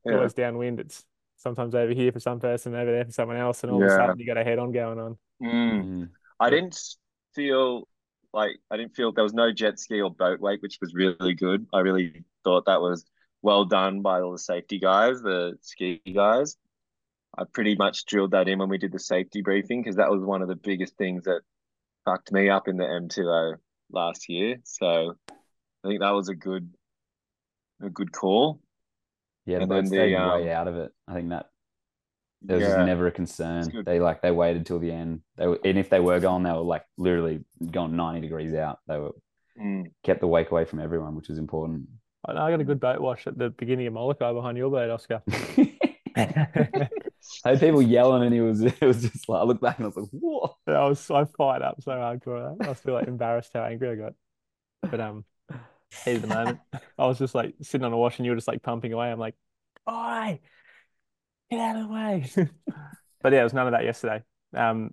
a- always downwind. It's sometimes over here for some person, over there for someone else, and all of a sudden you got a head on going on. Mm. Mm. I didn't feel like I didn't feel there was no jet ski or boat wake, which was really good. I really thought that was well done by all the safety guys, the ski guys. I pretty much drilled that in when we did the safety briefing because that was one of the biggest things that fucked me up in the M2O last year. So I think that was a good a good call. Yeah, And then the, stayed um, way out of it. I think that there was just Yeah. never a concern. They like they waited till the end. They were, and if they were gone, they were like literally gone ninety degrees out. They were Mm. kept the wake away from everyone, which was important. I know I got a good boat wash at the beginning of Molokai behind your boat, Oskar. I had people yelling, and he was it was just like I looked back and I was like, "What?" I was so fired up so hardcore. I was feel like embarrassed how angry I got. But um, heat of the moment. I was just like sitting on a wash and you were just like pumping away. I'm like, oi, get out of the way. But yeah, it was none of that yesterday. Um,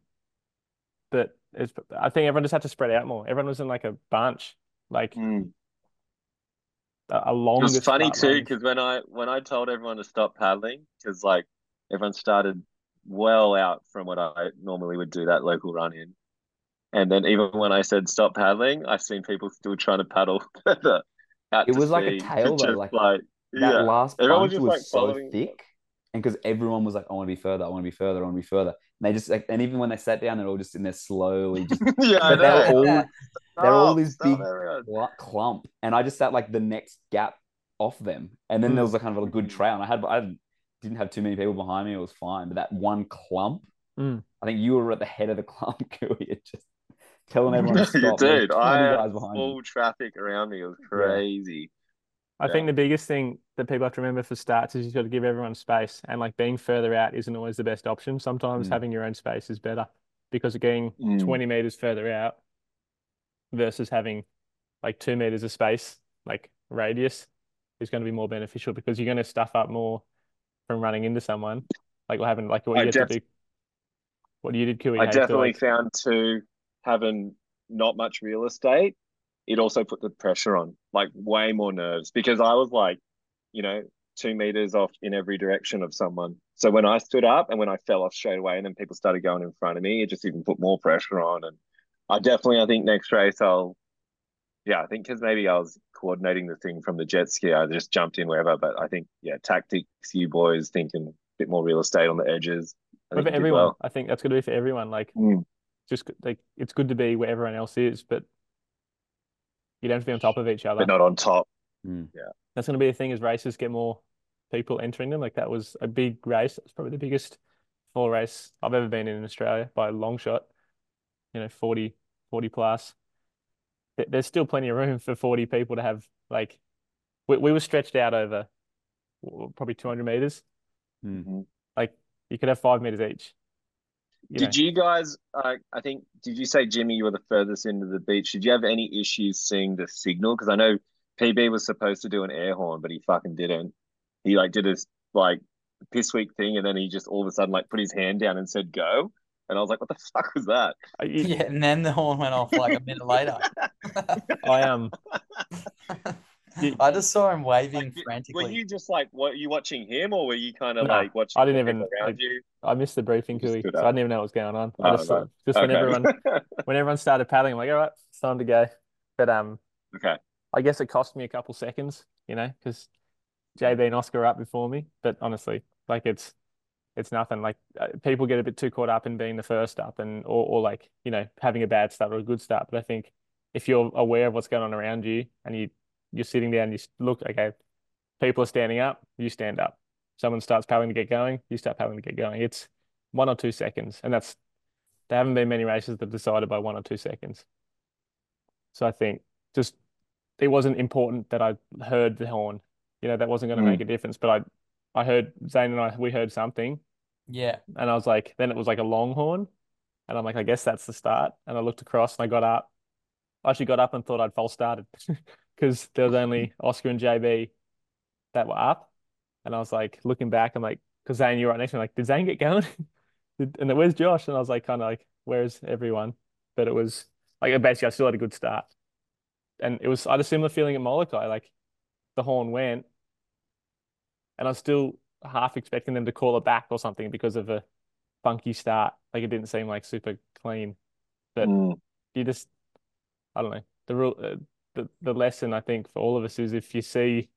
but it's I think everyone just had to spread out more. Everyone was in like a bunch, like Mm. a, a It longest was funny too because when I when I told everyone to stop paddling because like everyone started well out from what I normally would do that local run in, and then even when I said stop paddling, I've seen people still trying to paddle further out It was like a tail though, like like That yeah, last Everyone was bunch just, was like, so following- thick, and because everyone was like, "I want to be further, I want to be further, I want to be further," and they just like, and even when they sat down, they're all just in there slowly, just yeah. But they were know. all Yeah. they're all Stop, this big cl- clump, and I just sat like the next gap off them, and then there was a kind of a good Mm. trail, and I had I didn't have too many people behind me, it was fine, but that one clump, Mm. I think you were at the head of the clump, Cooey, just telling everyone to stop. Dude, I had full traffic around me. It was crazy. I Yeah. think the biggest thing that people have to remember for starts is you've got to give everyone space, and like being further out isn't always the best option. Sometimes Mm. having your own space is better because getting Mm. 20 meters further out versus having like two meters of space, like radius, is going to be more beneficial because you're going to stuff up more from running into someone. Like what happened, like what I you def- do. What you did, Kiwi, I definitely found too having not much real estate, it also put the pressure on, like way more nerves because I was like, you know, two meters off in every direction of someone. So when I stood up and when I fell off straight away and then people started going in front of me, it just even put more pressure on. And I definitely, I think next race I'll, yeah, I think because maybe I was coordinating the thing from the jet ski, I just jumped in wherever. But I think, yeah, tactics, you boys thinking a bit more real estate on the edges. I for everyone, well. I think that's going to be for everyone. Like, Mm. just like it's good to be where everyone else is, but you don't have to be on top of each other. but not on top. Mm. That's going to be the thing as races get more people entering them. Like that was a big race. It's probably the biggest foil race I've ever been in in Australia by a long shot. You know, 40, 40 plus. There's still plenty of room for 40 people to have like we, we were stretched out over probably 200 meters. Mm. Like you could have five meters each. You Did you guys? Uh, I think. Did you say Jimmy? You were the furthest into the beach. Did you have any issues seeing the signal? Because I know PB was supposed to do an air horn, but he fucking didn't. He like did his like piss week thing, and then he just all of a sudden like put his hand down and said go. And I was like, what the fuck was that? Yeah, and then the horn went off like a minute later. I um You- I just saw him waving Like, Were you just like, were you watching him, or were you kind of No, like watching? I didn't even- people around like, you? I missed the briefing, You Cooey, so I didn't even know what was going on. I Oh, just right. just when everyone when everyone started paddling, I'm like, all right, it's time to go. But um, Okay. I guess it cost me a couple seconds, you know, because JB and Oskar are up before me. But honestly, like it's it's nothing. Like uh, people get a bit too caught up in being the first up and or or like you know having a bad start or a good start. But I think if you're aware of what's going on around you and you you're sitting down, you look, okay, people are standing up, you stand up. Someone starts paddling to get going, you start paddling to get going. It's one or two seconds, and that's there haven't been many races that decided by one or two seconds. So I think just it wasn't important that I heard the horn. You know, that wasn't going to Mm. make a difference. But I I heard Zane and I we heard something, Yeah. and I was like, then it was like a long horn, and I'm like, I guess that's the start. And I looked across and I got up. I actually got up and thought I'd false started because there was only Oskar and JB that were up, and I was like looking back, I'm like, because Zane, you're right next to me, like, did Zane get going? And then where's Josh? And I was like, kind of like, where's everyone? But it was like basically I still had a good start, and it was I had a similar feeling at Molokai, like the horn went, and I was still half expecting them to call it back or something because of a funky start. Like it didn't seem like super clean. But Mm. you just, I don't know. The rule, uh, the the lesson I think for all of us is if you see,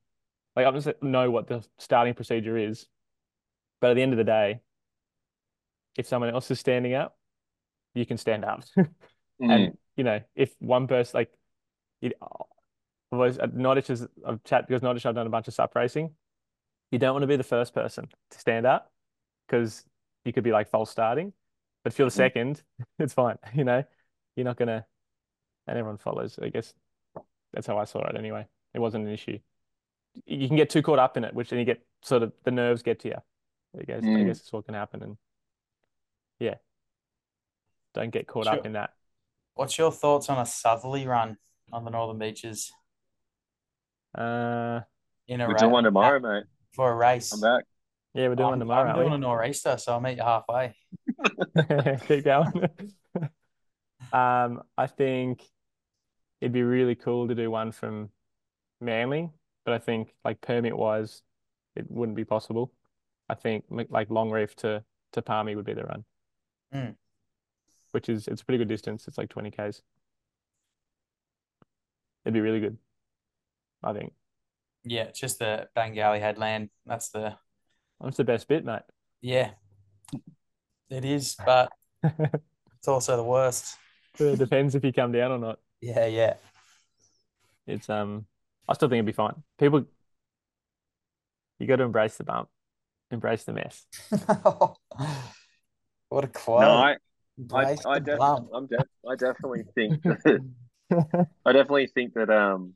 like I just know what the starting procedure is, but at the end of the day, if someone else is standing up, you can stand up. Mm. And you know, if one person like it was at Nottage is I've chat because Nottage I've done a bunch of sup racing. You don't want to be the first person to stand up because you could be like false starting. But if you're the Mm. second, it's fine. You know, you're not gonna and everyone follows. I guess that's how I saw it anyway. It wasn't an issue. You can get too caught up in it, which then you get sort of the nerves get to you. I guess I Mm. guess it's what can happen and yeah. Don't get caught up Sure. in that. What's your thoughts on a southerly run on the Northern Beaches Uh in a We're race doing one tomorrow, mate. for a race? I'm back. yeah, we're doing I'm, one tomorrow, I'm aren't doing a nor'easter, so I'll meet you halfway. Keep going. Um, I think it'd be really cool to do one from Manly, but I think like permit wise, it wouldn't be possible. I think like Long Reef to to Palmy would be the run, Mm. which is it's a pretty good distance. It's like 20 k's. It'd be really good, I think. Yeah, it's just the Bangalley headland. That's the That's the best bit, mate. yeah. It is, but it's also the worst. It depends if you come down or not. Yeah, yeah. It's um, I still think it'd be fine. People, you got to embrace the bump, embrace the mess. What a quote. No, I, I, I, def- I'm def- I definitely think that, I definitely think that um,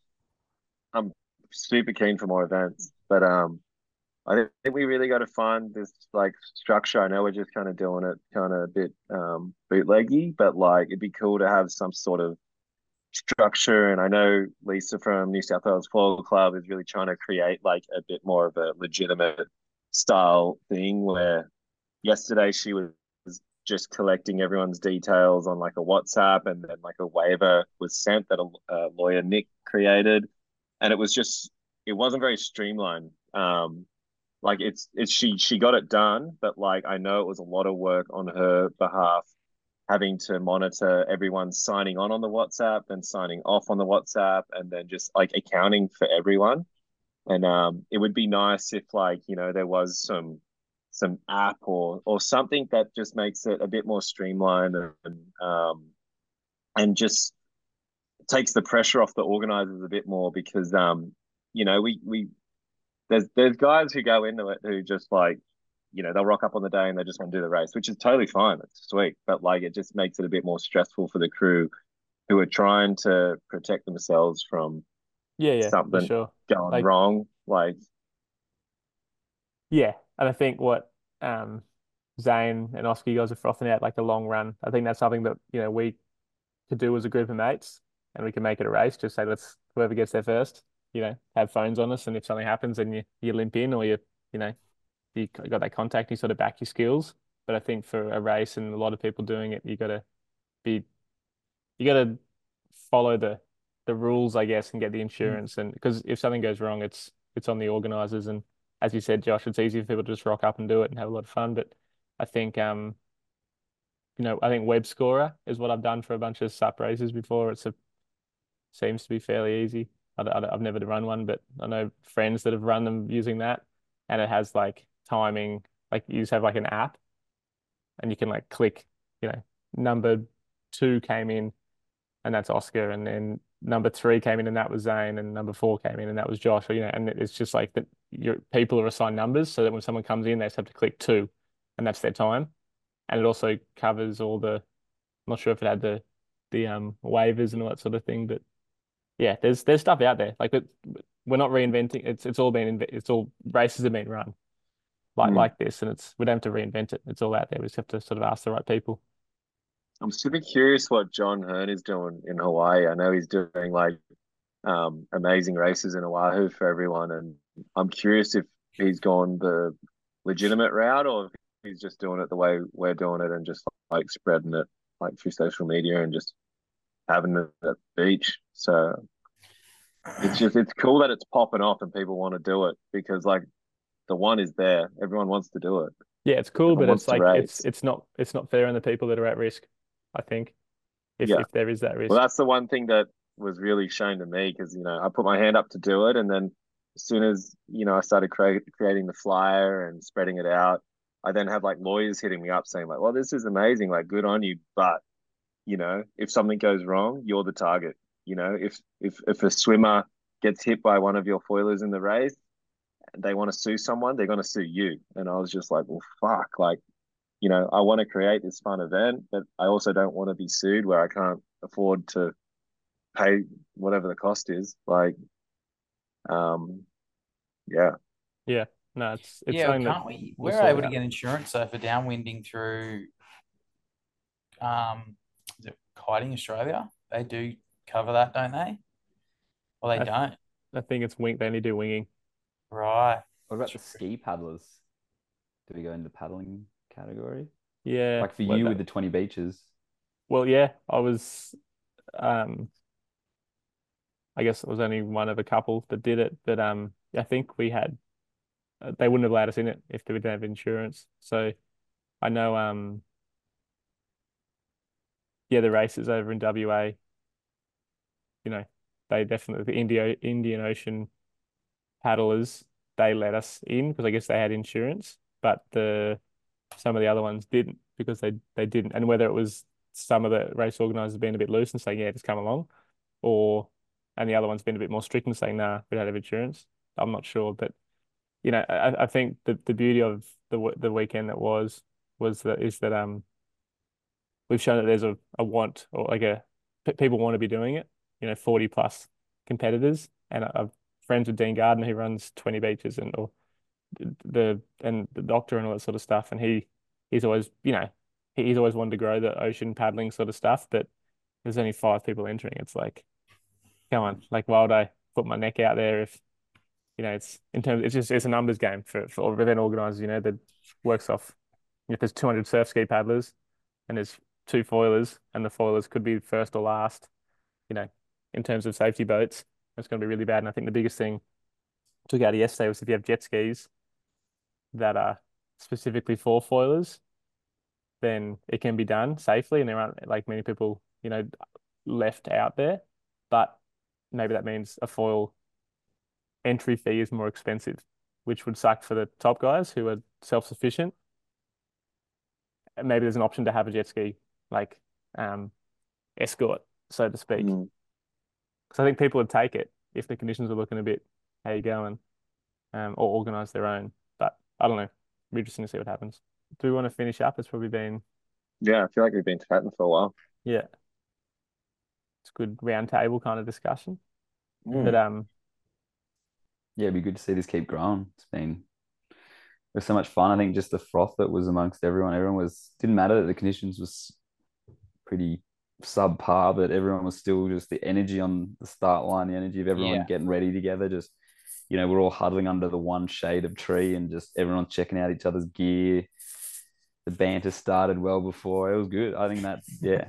I'm super keen for more events, but um, I think we really got to find this like structure. I know we're just kind of doing it kind of a bit um bootleggy, but like it'd be cool to have some sort of structure. And I know Lisa from New South Wales Football Club is really trying to create like a bit more of a legitimate style thing where yesterday she was just collecting everyone's details on like a WhatsApp and then like a waiver was sent that a, a lawyer Nick created and it was just it wasn't very streamlined um like it's it's she she got it done but like I know it was a lot of work on her behalf having to monitor everyone signing on on the WhatsApp and signing off on the WhatsApp and then just like accounting for everyone. And um it would be nice if like you know there was some some app or or something that just makes it a bit more streamlined and um and just takes the pressure off the organizers a bit more because um you know we we there's there's guys who go into it who just like you know they'll rock up on the day and they just want to do the race which is totally fine it's sweet but like it just makes it a bit more stressful for the crew who are trying to protect themselves from Yeah, yeah, Something. sure. going Like- wrong like Yeah, and I think what um Zane and Oskar, you guys are frothing out like a long run. I think that's something that you know we could do as a group of mates, and we can make it a race. Just say let's whoever gets there first. You know, have phones on us, and if something happens, and you you limp in or you you know you got that contact, you sort of back your skills. But I think for a race and a lot of people doing it, you got to be you got to follow the the rules, I guess, and get the insurance. And because if something goes wrong, it's it's on the organizers. And as you said, Josh, it's easy for people to just rock up and do it and have a lot of fun. But I think um, you know, I think Webscorer is what I've done for a bunch of sup races before. It's a seems to be fairly easy. I, I, I've never run one, but I know friends that have run them using that, and it has like timing. Like you just have like an app, and you can like click. You know, number two came in, and that's Oskar, and then number three came in, and that was Zane, and number four came in, and that was Josh. You know, and it's just like that. Your people are assigned numbers, so that when someone comes in, they just have to click two, and that's their time. And it also covers all the. I'm not sure if it had the the um waivers and all that sort of thing, but yeah, there's there's stuff out there. Like it, we're not reinventing. It's it's all been it's all races have been run like Mm. like this, and it's we don't have to reinvent it. It's all out there. We just have to sort of ask the right people. I'm super curious what John Hearn is doing in Hawaii. I know he's doing like um, amazing races in Oahu for everyone, and I'm curious if he's gone the legitimate route or if he's just doing it the way we're doing it and just like spreading it like through social media and just having it at the beach. So it's just it's cool that it's popping off and people want to do it because like the one is there. Everyone wants to do it. Yeah, it's cool, Everyone but it's like it's race. it's not it's not fair on the people that are at risk. I think if Yeah. if there is that risk. Well, that's the one thing that was really shown to me because you know I put my hand up to do it, and then as soon as you know I started crea- creating the flyer and spreading it out, I then had like lawyers hitting me up saying like, "Well, this is amazing, like good on you, but you know if something goes wrong, you're the target. You know if if if a swimmer gets hit by one of your foilers in the race, they want to sue someone, they're going to sue you." And I was just like, "Well, fuck, like." You know, I want to create this fun event, but I also don't want to be sued where I can't afford to pay whatever the cost is. Like, um, yeah, yeah, no, it's it's yeah, something can't we? we'll We're sort able to get insurance though for downwinding through um is it Kiting Australia. They do cover that, don't they? Or they I- don't. I think it's wing. They only do winging. Right. What about the ski paddlers? Do we go into the paddling category? Yeah, Like for you that- with the 20 beaches. well, yeah, I was. Um, I guess it was only one of a couple that did it, but um, I think we had. uh, They wouldn't have allowed us in it if they didn't have insurance. So, I know um. Yeah, the races over in WA. You know, they definitely the India Indian Ocean paddlers they let us in because I guess they had insurance, but the some of the other ones didn't because they they didn't. And whether it was some of the race organizers being a bit loose and saying, yeah, just come along, or and the other ones being a bit more strict and saying, nah, we don't have insurance. I'm not sure, but you know, I, I think the the beauty of the the weekend that was was that is that um we've shown that there's a, a want or like a people want to be doing it. You know, 40 plus competitors, and I- I'm friends with Dean Gardner who runs 20 beaches and or the and the doctor and all that sort of stuff. And he he's always you know he's always wanted to grow the ocean paddling sort of stuff, but there's only five people entering. It's like, come on, like why would I put my neck out there if you know it's in terms it's just it's a numbers game for for event organizers. You know that works off if there's 200 surf ski paddlers and there's two foilers and the foilers could be first or last. You know, in terms of safety boats, it's going to be really bad. And I think the biggest thing I took out of yesterday was if you have jet skis that are specifically for foilers, then it can be done safely, and there aren't like many people, you know, left out there. But maybe that means a foil entry fee is more expensive, which would suck for the top guys who are self-sufficient. Maybe there's an option to have a jet ski like um escort, so to speak. Mm. Because I think people would take it if the conditions are looking a bit, how you going, um, or organize their own. But I don't know. Be interesting to see what happens. Do we want to finish up? It's probably been, yeah. I feel like we've been chatting for a while. yeah, it's a good round table kind of discussion. Mm. But um, Yeah, it'd be good to see this keep growing. It's been it was so much fun. I think just the froth that was amongst everyone. Everyone was didn't matter that the conditions was pretty subpar, but everyone was still just the energy on the start line, the energy of everyone Yeah. getting ready together. Just you know, we're all huddling under the one shade of tree and just everyone checking out each other's gear. The banter started well before. It was good. I think that yeah,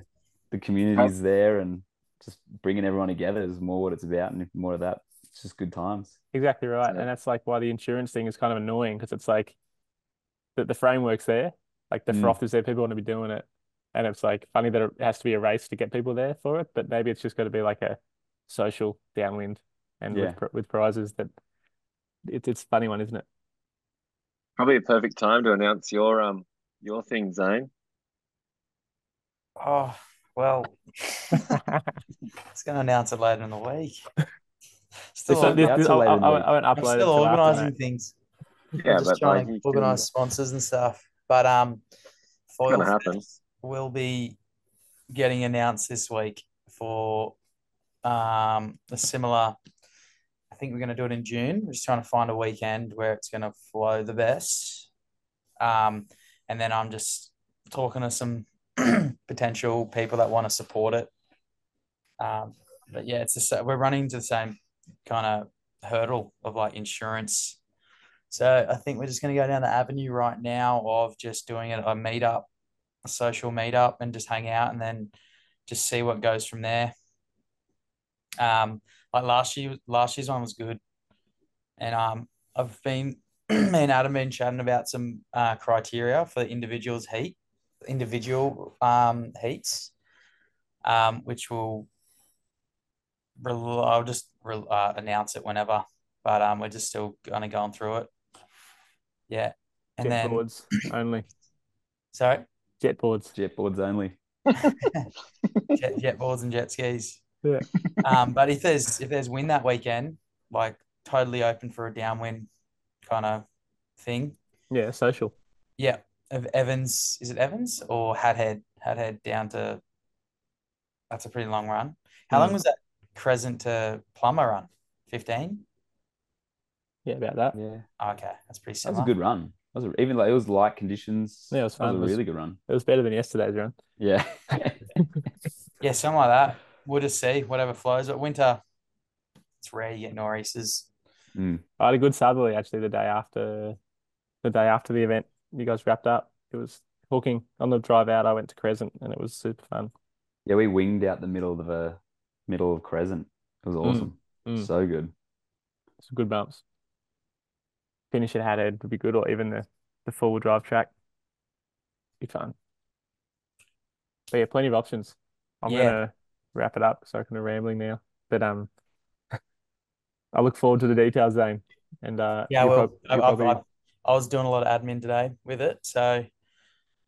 the community's there and just bringing everyone together is more what it's about, and more of that. It's just good times. exactly right. Yeah. And that's like why the insurance thing is kind of annoying because it's like the, the framework's there, like the Mm. froth is there, people want to be doing it. And it's like funny that it has to be a race to get people there for it, but maybe it's just got to be like a social downwind and Yeah. with with prizes that it, it's a funny one, isn't it? Probably a perfect time to announce your um your thing, Zane. Oh, well, it's going to announce it later in the week. Still, This, uh, this, this, a I, later I, week. I won't I'm upload it still organising things. Yeah, I'm just but trying to you can, organise sponsors and stuff. But um, Foil gonna happen. Will be getting announced this week for um a similar. I think we're going to do it in June. We're just trying to find a weekend where it's going to flow the best. Um, and then I'm just talking to some potential people that want to support it. Um, but yeah, it's sa- we're running into the same kind of hurdle of like insurance. So I think we're just going to go down the avenue right now of just doing it a meetup, a social meetup, and just hang out and then just see what goes from there. Um, like last year, last year's one was good, and um, I've been me and Adam been chatting about some uh, criteria for the individuals heat, individual um heats, um, which will rel- I'll just rel- uh, announce it whenever, but um, we're just still kind of going through it. Yeah, and Jet then only. sorry, Jet boards. Jet boards only. jet, jet boards and jet skis. Yeah. Um, but if there's if there's wind that weekend, like totally open for a downwind kind of thing. Yeah, social. Yeah, of Evans, is it Evans or Hathead? Hathead down to. That's a pretty long run. How long Mm. was that Crescent to Plumber run? Fifteen. Yeah, about that. Yeah, Okay, that's pretty that was a good run. That was a, even like it was light conditions. Yeah, it was That was fun. a It was- really good run. It was better than yesterday's run. Yeah. Yeah, something like that. We'll just see whatever flows. But winter, it's rare you get nor'easters. Mm. I had a good southerly actually the day after the day after the event. You guys wrapped up. It was hooking on the drive out. I went to Crescent and it was super fun. Yeah, we winged out the middle of the middle of Crescent. It was awesome. mm. So good. Some good bumps. Finish it Hathead would be good, or even the the full drive track. Be fun. But yeah, plenty of options. I'm Yeah. gonna wrap it up so I can be rambling now. But um, I look forward to the details, Zane. And uh, Yeah, well, prob- I, I, probably- I, I was doing a lot of admin today with it, so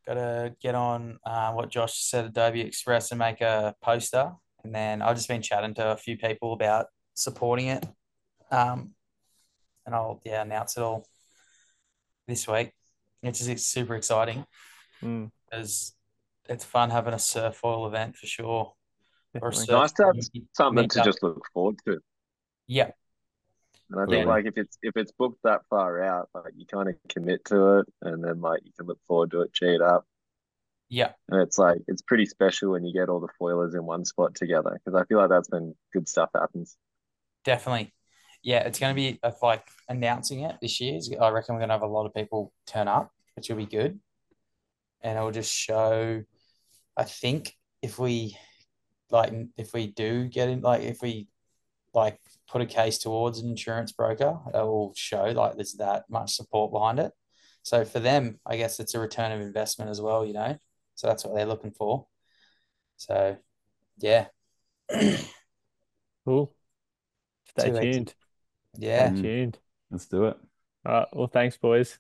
got to get on uh, what Josh said Adobe Express and make a poster, and then I've just been chatting to a few people about supporting it, um, and I'll yeah announce it all this week, which is super exciting Mm, because it's fun having a surf foil event for sure. Or surf Nice to have meet- something to just look forward to. Yeah, And I Yeah. think like if it's if it's booked that far out, like you kind of commit to it, and then like you can look forward to it, cheat up, yeah, and it's like it's pretty special when you get all the foilers in one spot together because I feel like that's when good stuff happens. definitely. Yeah, it's going to be uh, like announcing it this year. I reckon we're going to have a lot of people turn up, which will be good. And it'll just show, I think, if we like, if we do get in, like, if we like put a case towards an insurance broker, it will show like there's that much support behind it. So for them, I guess it's a return of investment as well, you know? So that's what they're looking for. So, yeah. Cool. Stay tuned. Yeah. Mm. Tuned. Let's do it. All right. Well, thanks, boys.